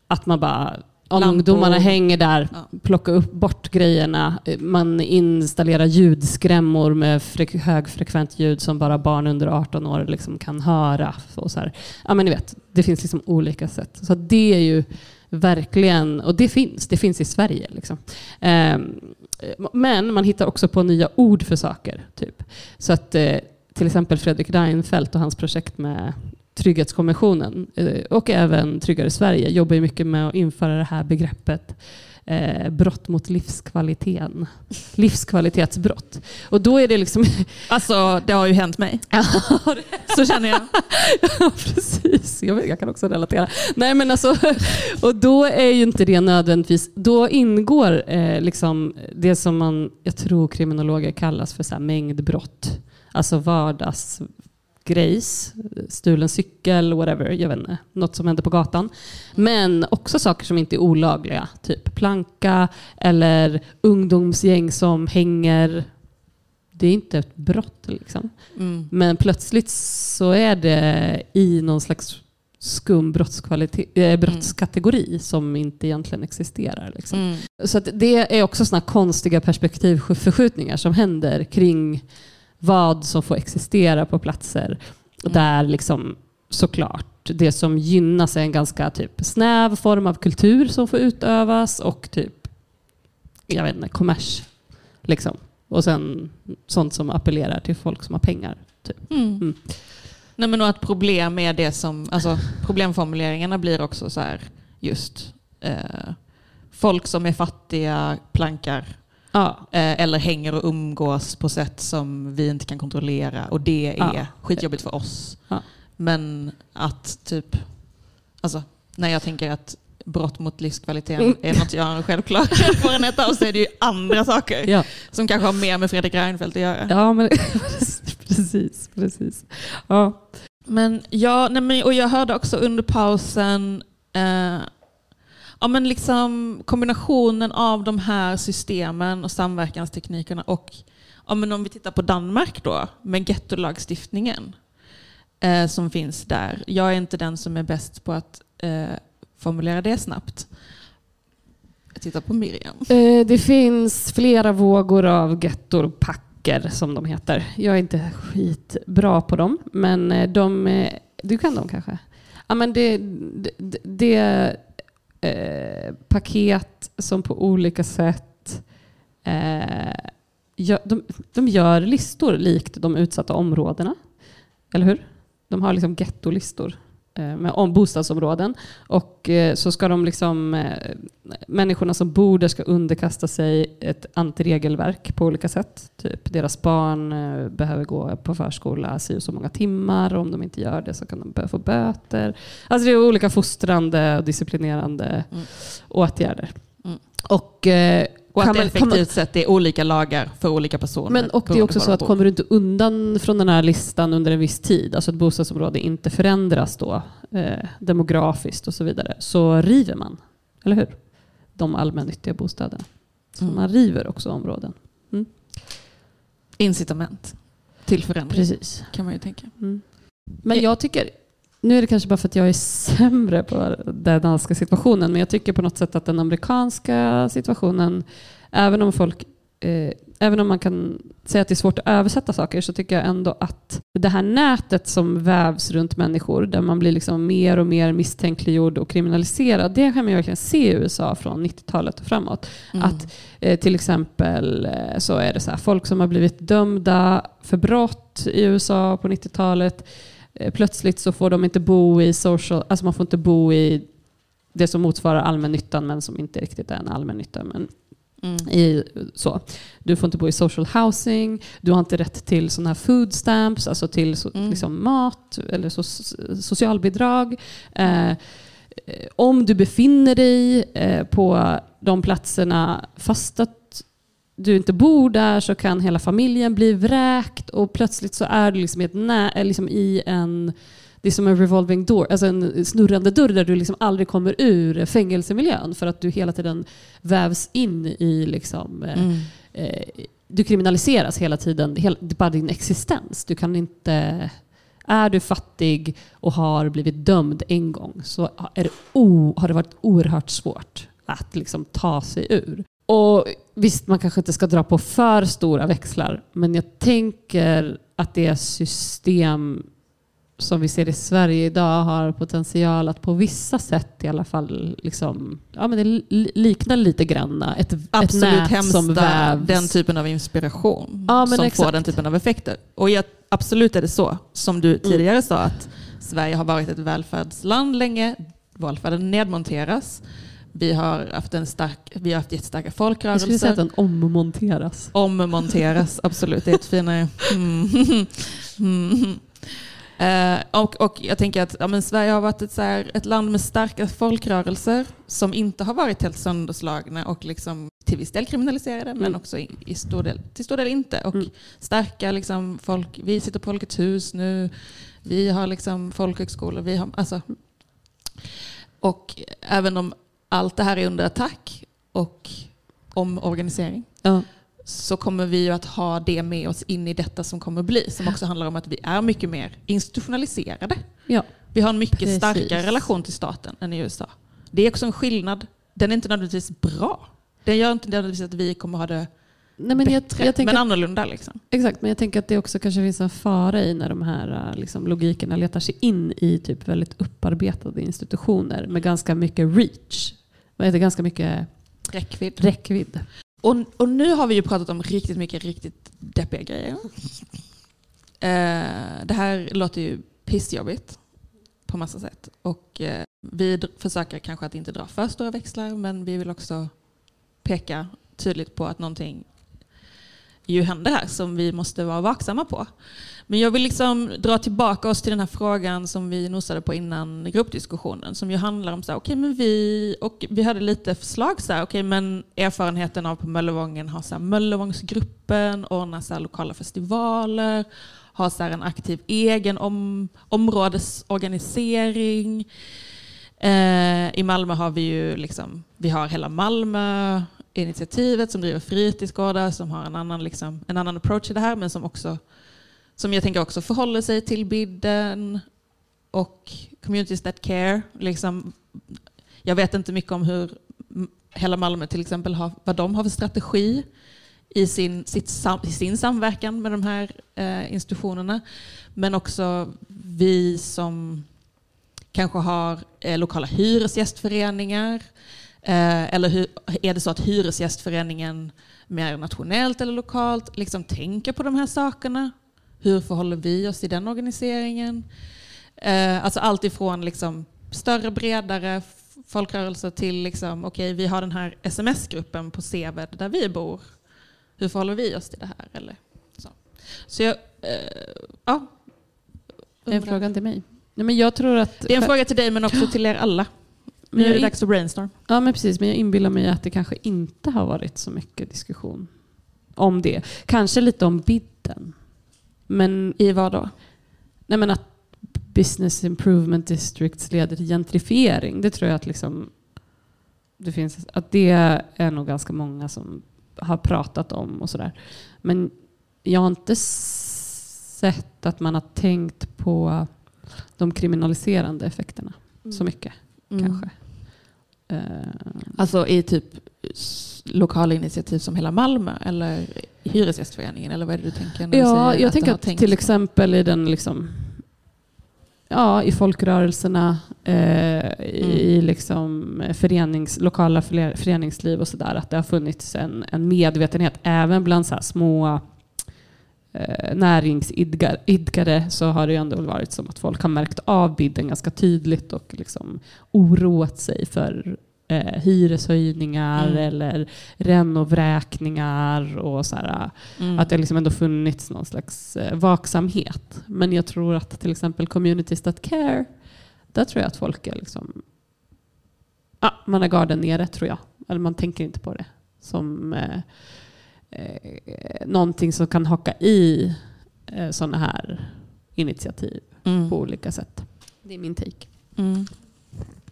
Speaker 2: att man bara om ungdomarna hänger där, ja. plocka upp bort grejerna. Man installerar ljudskrämmor med fre högfrekvent ljud som bara barn under 18 år liksom kan höra. Och så här. Ja, men ni vet, det finns liksom olika sätt. Så det är ju verkligen, och det finns, det finns i Sverige. Liksom. Um, men man hittar också på nya ord för saker. Typ. Så att eh, till exempel Fredrik Reinfeldt och hans projekt med Trygghetskommissionen eh, och även Tryggare Sverige jobbar mycket med att införa det här begreppet eh, brott mot livskvaliteten. Livskvalitetsbrott. Och då är det liksom...
Speaker 1: Alltså, det har ju hänt mig. Så känner jag.
Speaker 2: ja, precis. Jag, vet, jag kan också relatera. Nej, men alltså, och då är ju inte det nödvändigtvis... Då ingår eh, liksom det som man, jag tror kriminologer kallas för så här mängdbrott. Alltså vardags grejs, stulen cykel, whatever, jag vet inte, något som händer på gatan. Men också saker som inte är olagliga, typ planka eller ungdomsgäng som hänger. Det är inte ett brott liksom. Mm. Men plötsligt så är det i någon slags skum brottskvalitet, äh, brottskategori som inte egentligen existerar. Liksom.
Speaker 1: Mm.
Speaker 2: Så det är också såna konstiga perspektivförskjutningar som händer kring vad som får existera på platser
Speaker 1: Mm.
Speaker 2: där liksom såklart det som gynnas är en ganska typ snäv form av kultur som får utövas och typ jag vet inte, kommers. Liksom. Och sen sånt som appellerar till folk som har pengar. Typ.
Speaker 1: Mm.
Speaker 2: Mm.
Speaker 1: Nej, men och att problem är det som, alltså problemformuleringarna blir också så här just eh, folk som är fattiga plankar
Speaker 2: Ja,
Speaker 1: eh, eller hänger och umgås på sätt som vi inte kan kontrollera och det är
Speaker 2: Ja.
Speaker 1: skitjobbigt för oss.
Speaker 2: Ja.
Speaker 1: Men att typ, alltså när jag tänker att brott mot livskvaliteten är något jag har en självklar erfarenhet av så är det ju andra saker
Speaker 2: ja.
Speaker 1: som kanske har mer med Fredrik Reinfeldt att göra.
Speaker 2: ja men precis. precis. Ja.
Speaker 1: Men ja, nej men, och jag hörde också under pausen eh, ja, men liksom kombinationen av de här systemen och samverkansteknikerna och ja, men om vi tittar på Danmark då med gettolagstiftningen eh, som finns där. Jag är inte den som är bäst på att eh, formulera det snabbt. Jag tittar på Miriam.
Speaker 2: Eh, Det finns flera vågor av gettopacker som de heter. Jag är inte skitbra på dem, men eh, de, eh, du kan dem kanske? Ja, men det, det, det eh, paket som på olika sätt eh, gör, de, de gör listor likt de utsatta områdena. Eller hur? De har liksom gettolistor med om bostadsområden. Och eh, så ska de liksom, eh, människorna som bor där ska underkasta sig ett antiregelverk på olika sätt. Typ deras barn eh, behöver gå på förskola si och så många timmar. Om de inte gör det så kan de få böter. Alltså det är olika fostrande och disciplinerande
Speaker 1: Mm.
Speaker 2: åtgärder.
Speaker 1: Mm.
Speaker 2: Och, eh,
Speaker 1: Och att det effektivt sett är olika lagar för olika personer.
Speaker 2: men och det är också så att kommer du inte undan från den här listan under en viss tid, alltså ett bostadsområde inte förändras då eh, demografiskt och så vidare, så river man. Eller hur? De allmännyttiga bostäderna. Så
Speaker 1: Mm.
Speaker 2: man river också områden.
Speaker 1: Incitament till förändring
Speaker 2: Precis.
Speaker 1: kan man ju tänka.
Speaker 2: Mm. Men jag tycker, nu är det kanske bara för att jag är sämre på den danska situationen, men jag tycker på något sätt att den amerikanska situationen, även om folk eh, Även om man kan säga att det är svårt att översätta saker så tycker jag ändå att det här nätet som vävs runt människor där man blir liksom mer och mer misstänkliggjord och kriminaliserad, det kan man verkligen se i USA från 90-talet och framåt.
Speaker 1: Mm.
Speaker 2: Att eh, till exempel eh, så är det så här, folk som har blivit dömda för brott i USA på 90-talet, eh, plötsligt så får de inte bo i social, alltså man får inte bo i det som motsvarar allmännyttan men som inte riktigt är en allmännytta. Men
Speaker 1: Mm.
Speaker 2: i, så. Du får inte bo i social housing, du har inte rätt till sådana här food stamps, alltså till so,
Speaker 1: Mm.
Speaker 2: liksom mat eller so, socialbidrag. Eh, eh, om du befinner dig eh, på de platserna fast att du inte bor där så kan hela familjen bli vräkt och plötsligt så är du liksom i, ett nä, eh, liksom i en det är som en revolving door, alltså en snurrande dörr där du liksom aldrig kommer ur fängelsemiljön för att du hela tiden vävs in i liksom, eh,
Speaker 1: Mm.
Speaker 2: eh, du kriminaliseras hela tiden, är bara din existens. Du kan inte... Är du fattig och har blivit dömd en gång så är det o, har det varit oerhört svårt att liksom ta sig ur. Och Visst, man kanske inte ska dra på för stora växlar, men jag tänker att det system som vi ser i Sverige idag har potential att på vissa sätt i alla fall liksom, ja, men det li- liknar lite grann ett, ett nät
Speaker 1: hemsta
Speaker 2: som vävs.
Speaker 1: den typen av inspiration
Speaker 2: Ja,
Speaker 1: som
Speaker 2: exakt.
Speaker 1: får den typen av effekter. Och jag, absolut är det så, som du tidigare sa, att Sverige har varit ett välfärdsland länge. Välfärden nedmonteras. Vi har haft, en stark, vi har haft jättestarka
Speaker 2: Jag skulle säga att
Speaker 1: folkrörelser.
Speaker 2: den ommonteras.
Speaker 1: Ommonteras, absolut. Det är ett finare... Mm. Mm. Eh, och, och jag tänker att ja, men Sverige har varit ett, så här, ett land med starka folkrörelser som inte har varit helt sönderslagna och liksom till viss del kriminaliserade men
Speaker 2: Mm.
Speaker 1: också i, i stor del, till stor del inte. Och
Speaker 2: Mm.
Speaker 1: starka liksom, folk, vi sitter på Folkets hus nu, vi har liksom folkhögskolor, vi har, alltså, och även om allt det här är under attack och omorganisering
Speaker 2: Ja.
Speaker 1: så kommer vi ju att ha det med oss in i detta som kommer bli. Som också handlar om att vi är mycket mer institutionaliserade.
Speaker 2: Ja.
Speaker 1: Vi har en mycket
Speaker 2: Precis.
Speaker 1: starkare relation till staten än i USA. Det är också en skillnad. Den är inte nödvändigtvis bra. Den gör inte nödvändigtvis att vi kommer ha det
Speaker 2: Nej, men jag,
Speaker 1: bättre,
Speaker 2: jag tänker
Speaker 1: men annorlunda. Liksom.
Speaker 2: exakt, men jag tänker att det också kanske finns en fara i när de här äh, liksom, logikerna letar sig in i typ väldigt upparbetade institutioner med ganska mycket reach. Vad heter? Ganska mycket
Speaker 1: Räckvidd.
Speaker 2: räckvidd.
Speaker 1: Och, och nu har vi ju pratat om riktigt mycket riktigt deppiga grejer. Eh, det här låter ju pissjobbigt på massa sätt. Och eh, vi försöker kanske att inte dra för stora växlar men vi vill också peka tydligt på att någonting ju händer här som vi måste vara vaksamma på. Men jag vill liksom dra tillbaka oss till den här frågan som vi nosade på innan gruppdiskussionen som ju handlar om så här, okej men vi, och vi hade lite förslag så här, okej men erfarenheten av på Möllevången har så här, Möllevångsgruppen ordnar så här, lokala festivaler, har så här, en aktiv egen om, områdesorganisering. Eh, I Malmö har vi ju liksom, vi har hela Malmö initiativet som driver fritidsgårdar som har en annan, liksom, en annan approach i det här men som också som jag tänker också förhåller sig till bilden och communities that care. Liksom, jag vet inte mycket om hur hela Malmö till exempel har, vad de har för strategi i sin, sitt, i sin samverkan med de här eh, institutionerna. Men också vi som kanske har eh, lokala hyresgästföreningar. Eh, eller hur, är det så att hyresgästföreningen mer nationellt eller lokalt liksom tänker på de här sakerna? Hur förhåller vi oss till den organiseringen? Eh, alltså allt ifrån liksom större, bredare folkrörelser till liksom, okej, vi har den här sms-gruppen på Seved där vi bor. Hur förhåller vi oss till det här? Eller så. så jag, eh, ja.
Speaker 2: Det är en fråga till mig. Nej, men jag tror att...
Speaker 1: Det är en fråga till dig men också till er alla.
Speaker 2: Men
Speaker 1: Nu är det dags att brainstorm.
Speaker 2: Ja, men precis. Men jag inbillar mig att det kanske inte har varit så mycket diskussion om det. Kanske lite om bidden. Men
Speaker 1: I vad då?
Speaker 2: Nej, men att business improvement districts leder till gentrifiering. Det tror jag att liksom det finns, att det är nog ganska många som har pratat om och sådär. Men jag har inte sett att man har tänkt på de kriminaliserande effekterna så mycket
Speaker 1: Mm.
Speaker 2: kanske. Eh,
Speaker 1: Alltså i typ lokala initiativ som hela Malmö eller Hyresgästföreningen eller vad är det du tänker? När du
Speaker 2: Ja, jag tänker att till exempel i den liksom Ja, i folkrörelserna, eh, i liksom förenings, lokala före- föreningsliv och sådär. Att det har funnits en, en medvetenhet även bland så små eh, näringsidgare idgare, så har det ju ändå varit som att folk har märkt av bidden ganska tydligt och liksom oroat sig för eh, hyreshöjningar
Speaker 1: Mm.
Speaker 2: eller renovräkningar och så här,
Speaker 1: Mm.
Speaker 2: att det liksom ändå funnits någon slags eh, vaksamhet. Men jag tror att till exempel communities that care, där tror jag att folk är liksom... Ja, man har garden nere tror jag. Eller man tänker inte på det som eh, eh, någonting som kan haka i eh, sådana här initiativ
Speaker 1: Mm.
Speaker 2: på olika sätt. Det är min take.
Speaker 1: Mm.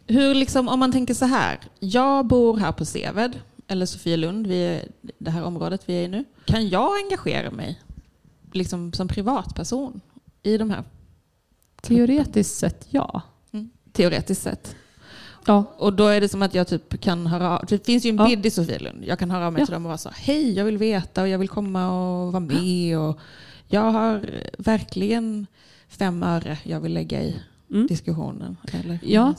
Speaker 1: Hur liksom, om man tänker så här. Jag bor här på Seved, eller Sofielund, vi är det här området vi är i nu. Kan jag engagera mig liksom som privatperson i de här,
Speaker 2: Teoretiskt sett ja.
Speaker 1: teoretiskt sett?
Speaker 2: Ja,
Speaker 1: Och då är det som att jag typ kan höra av Det finns ju en
Speaker 2: Ja.
Speaker 1: bild i Sofielund. Jag kan höra av mig
Speaker 2: Ja.
Speaker 1: till dem och vara så hej jag vill veta och jag vill komma och vara med. Och jag har verkligen fem öre jag vill lägga i
Speaker 2: mm.
Speaker 1: diskussionen. Eller?
Speaker 2: Ja.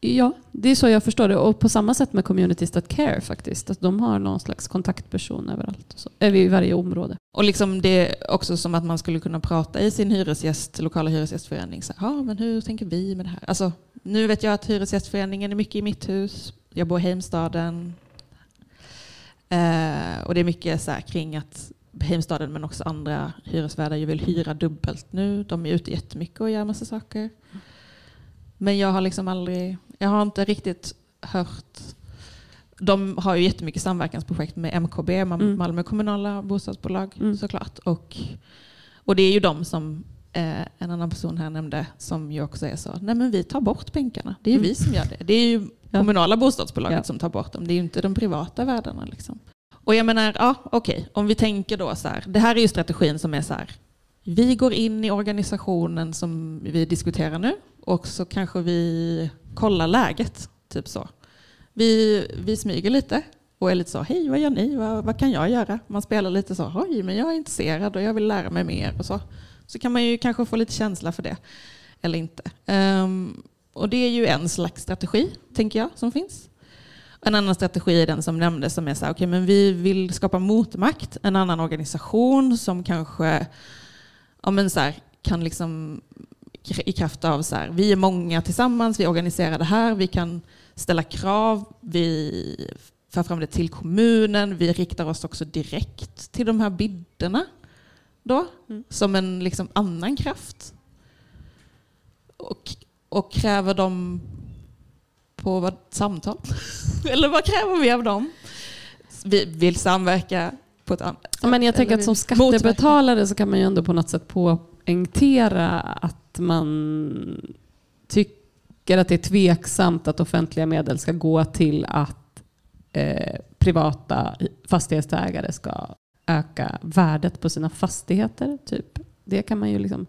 Speaker 2: Ja, det är så jag förstår det. Och på samma sätt med Communities That Care faktiskt. Att de har någon slags kontaktperson överallt. Så. I varje område.
Speaker 1: Och liksom det är också som att man skulle kunna prata i sin hyresgäst, lokala hyresgästförening. Så, "Ja, men hur tänker vi med det här? Alltså, nu vet jag att hyresgästföreningen är mycket i mitt hus. Jag bor i Heimstaden. Eh, och det är mycket så kring att Heimstaden men också andra hyresvärdar ju vill hyra dubbelt nu. De är ute jättemycket och gör massa saker. Men jag har liksom aldrig, jag har inte riktigt hört de har ju jättemycket samverkansprojekt med MKB,
Speaker 2: Mm.
Speaker 1: Malmö kommunala bostadsbolag
Speaker 2: Mm.
Speaker 1: såklart. Och, och det är ju de som en annan person här nämnde som ju också är så, nej men vi tar bort bänkarna. Det är ju
Speaker 2: Mm.
Speaker 1: vi som gör det. Det är ju kommunala bostadsbolaget
Speaker 2: Ja.
Speaker 1: som tar bort dem. Det är ju inte de privata värdarna. Liksom. Och jag menar, ja okej, om vi tänker då så här, det här är ju strategin som är så här, vi går in i organisationen som vi diskuterar nu och så kanske vi kollar läget. Typ så. Vi, vi smyger lite och är lite så, hej vad gör ni, vad, vad kan jag göra? Man spelar lite så, oj men jag är intresserad och jag vill lära mig mer och så. Så kan man ju kanske få lite känsla för det, eller inte. Um, och det är ju en slags strategi, tänker jag, som finns. En annan strategi är den som nämndes som är så här, okay, men vi vill skapa motmakt, en annan organisation som kanske ja, men så här, kan liksom i kraft av så här, vi är många tillsammans, vi organiserar det här, vi kan ställa krav, vi för fram det till kommunen, vi riktar oss också direkt till de här bidderna då, mm. som en liksom annan kraft. Och, och kräver dem på vad, samtal? Eller vad kräver vi av dem? Vi vill samverka på ett annat sätt.
Speaker 2: Men jag tänker att som skattebetalare så kan man ju ändå på något sätt poängtera att man tycker att det är tveksamt att offentliga medel ska gå till att eh, privata fastighetsägare ska öka värdet på sina fastigheter. Typ. Det kan man ju liksom...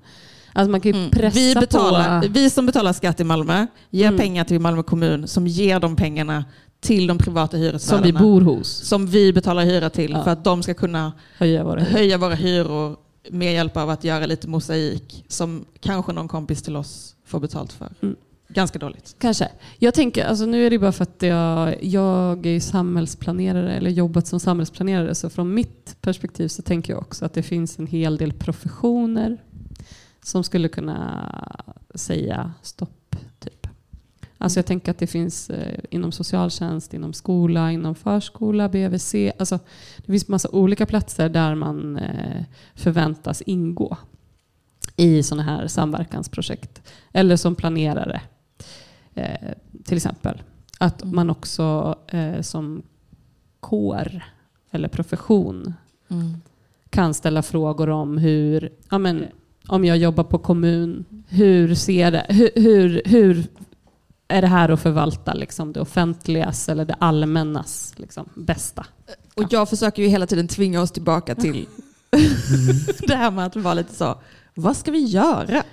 Speaker 2: Alltså man kan ju pressa
Speaker 1: mm. vi, betalar,
Speaker 2: på...
Speaker 1: vi som betalar skatt i Malmö ger mm. pengar till Malmö kommun som ger de pengarna till de privata hyresvärdarna.
Speaker 2: Som vi bor hos.
Speaker 1: Som vi betalar hyra till ja. för att de ska kunna
Speaker 2: höja våra, hyror.
Speaker 1: höja våra hyror med hjälp av att göra lite mosaik som kanske någon kompis till oss får betalt för. Mm. Ganska dåligt.
Speaker 2: Kanske. Jag tänker, alltså nu är det bara för att jag, jag är samhällsplanerare eller jobbat som samhällsplanerare så från mitt perspektiv så tänker jag också att det finns en hel del professioner som skulle kunna säga stopp. Typ. Alltså jag tänker att det finns eh, inom socialtjänst, inom skola, inom förskola, BVC. Alltså det finns massa olika platser där man eh, förväntas ingå i sådana här samverkansprojekt. Eller som planerare eh, till exempel. Att mm. man också eh, som kår eller profession mm. kan ställa frågor om hur, ja men, om jag jobbar på kommun, hur ser det, hur, hur, hur är det här att förvalta liksom, det offentligas eller det allmännas liksom, bästa?
Speaker 1: Och jag försöker ju hela tiden tvinga oss tillbaka till det här med att vara lite så, vad ska vi göra?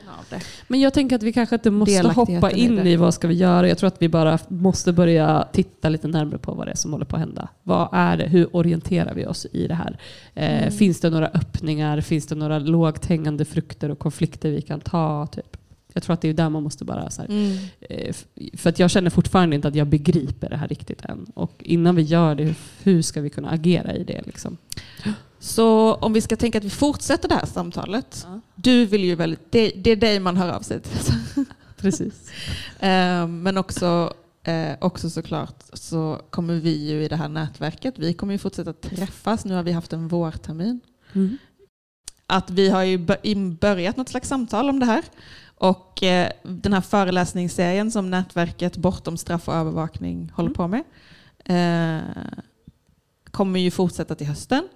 Speaker 2: Men jag tänker att vi kanske inte måste hoppa in i vad ska vi göra. Jag tror att vi bara måste börja titta lite närmare på vad det är som håller på att hända. Vad är det? Hur orienterar vi oss i det här? Eh, mm. Finns det några öppningar? Finns det några lågt hängande frukter och konflikter vi kan ta? Typ? Jag tror att det är där man måste bara... Så här, mm. Eh, för att jag känner fortfarande inte att jag begriper det här riktigt än. Och innan vi gör det, hur ska vi kunna agera i det? Liksom?
Speaker 1: Så om vi ska tänka att vi fortsätter det här samtalet. Ja. Du vill ju väldigt, det, det, är dig man hör av sig till.
Speaker 2: Precis.
Speaker 1: Ehm, men också, eh, också såklart så kommer vi ju i det här nätverket, vi kommer ju fortsätta träffas. Nu har vi haft en vårtermin. Mm. Att vi har ju börjat något slags samtal om det här. Och eh, den här föreläsningsserien som nätverket Bortom straff och övervakning håller mm. på med eh, kommer ju fortsätta till hösten.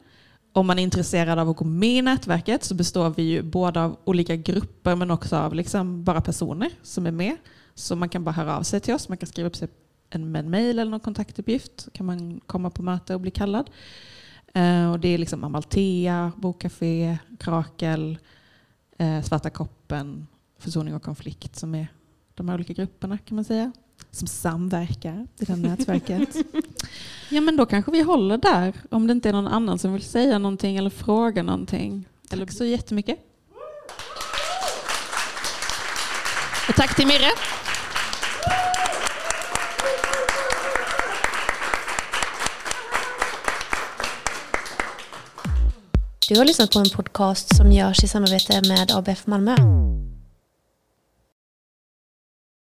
Speaker 1: Om man är intresserad av att gå med i nätverket så består vi ju både av olika grupper men också av liksom bara personer som är med. Så man kan bara höra av sig till oss. Man kan skriva upp sig en, med en mail eller någon kontaktuppgift. Så kan man komma på möte och bli kallad. Eh, och det är liksom Amalthea, Bokcafé, Krakel, eh, Svarta koppen, Försoning och konflikt som är de här olika grupperna kan man säga som samverkar i det här nätverket. ja, men då kanske vi håller där om det inte är någon annan som vill säga någonting eller fråga någonting. Tack så jättemycket. Och tack till Mirre.
Speaker 5: Du har lyssnat på en podcast som görs i samarbete med ABF Malmö.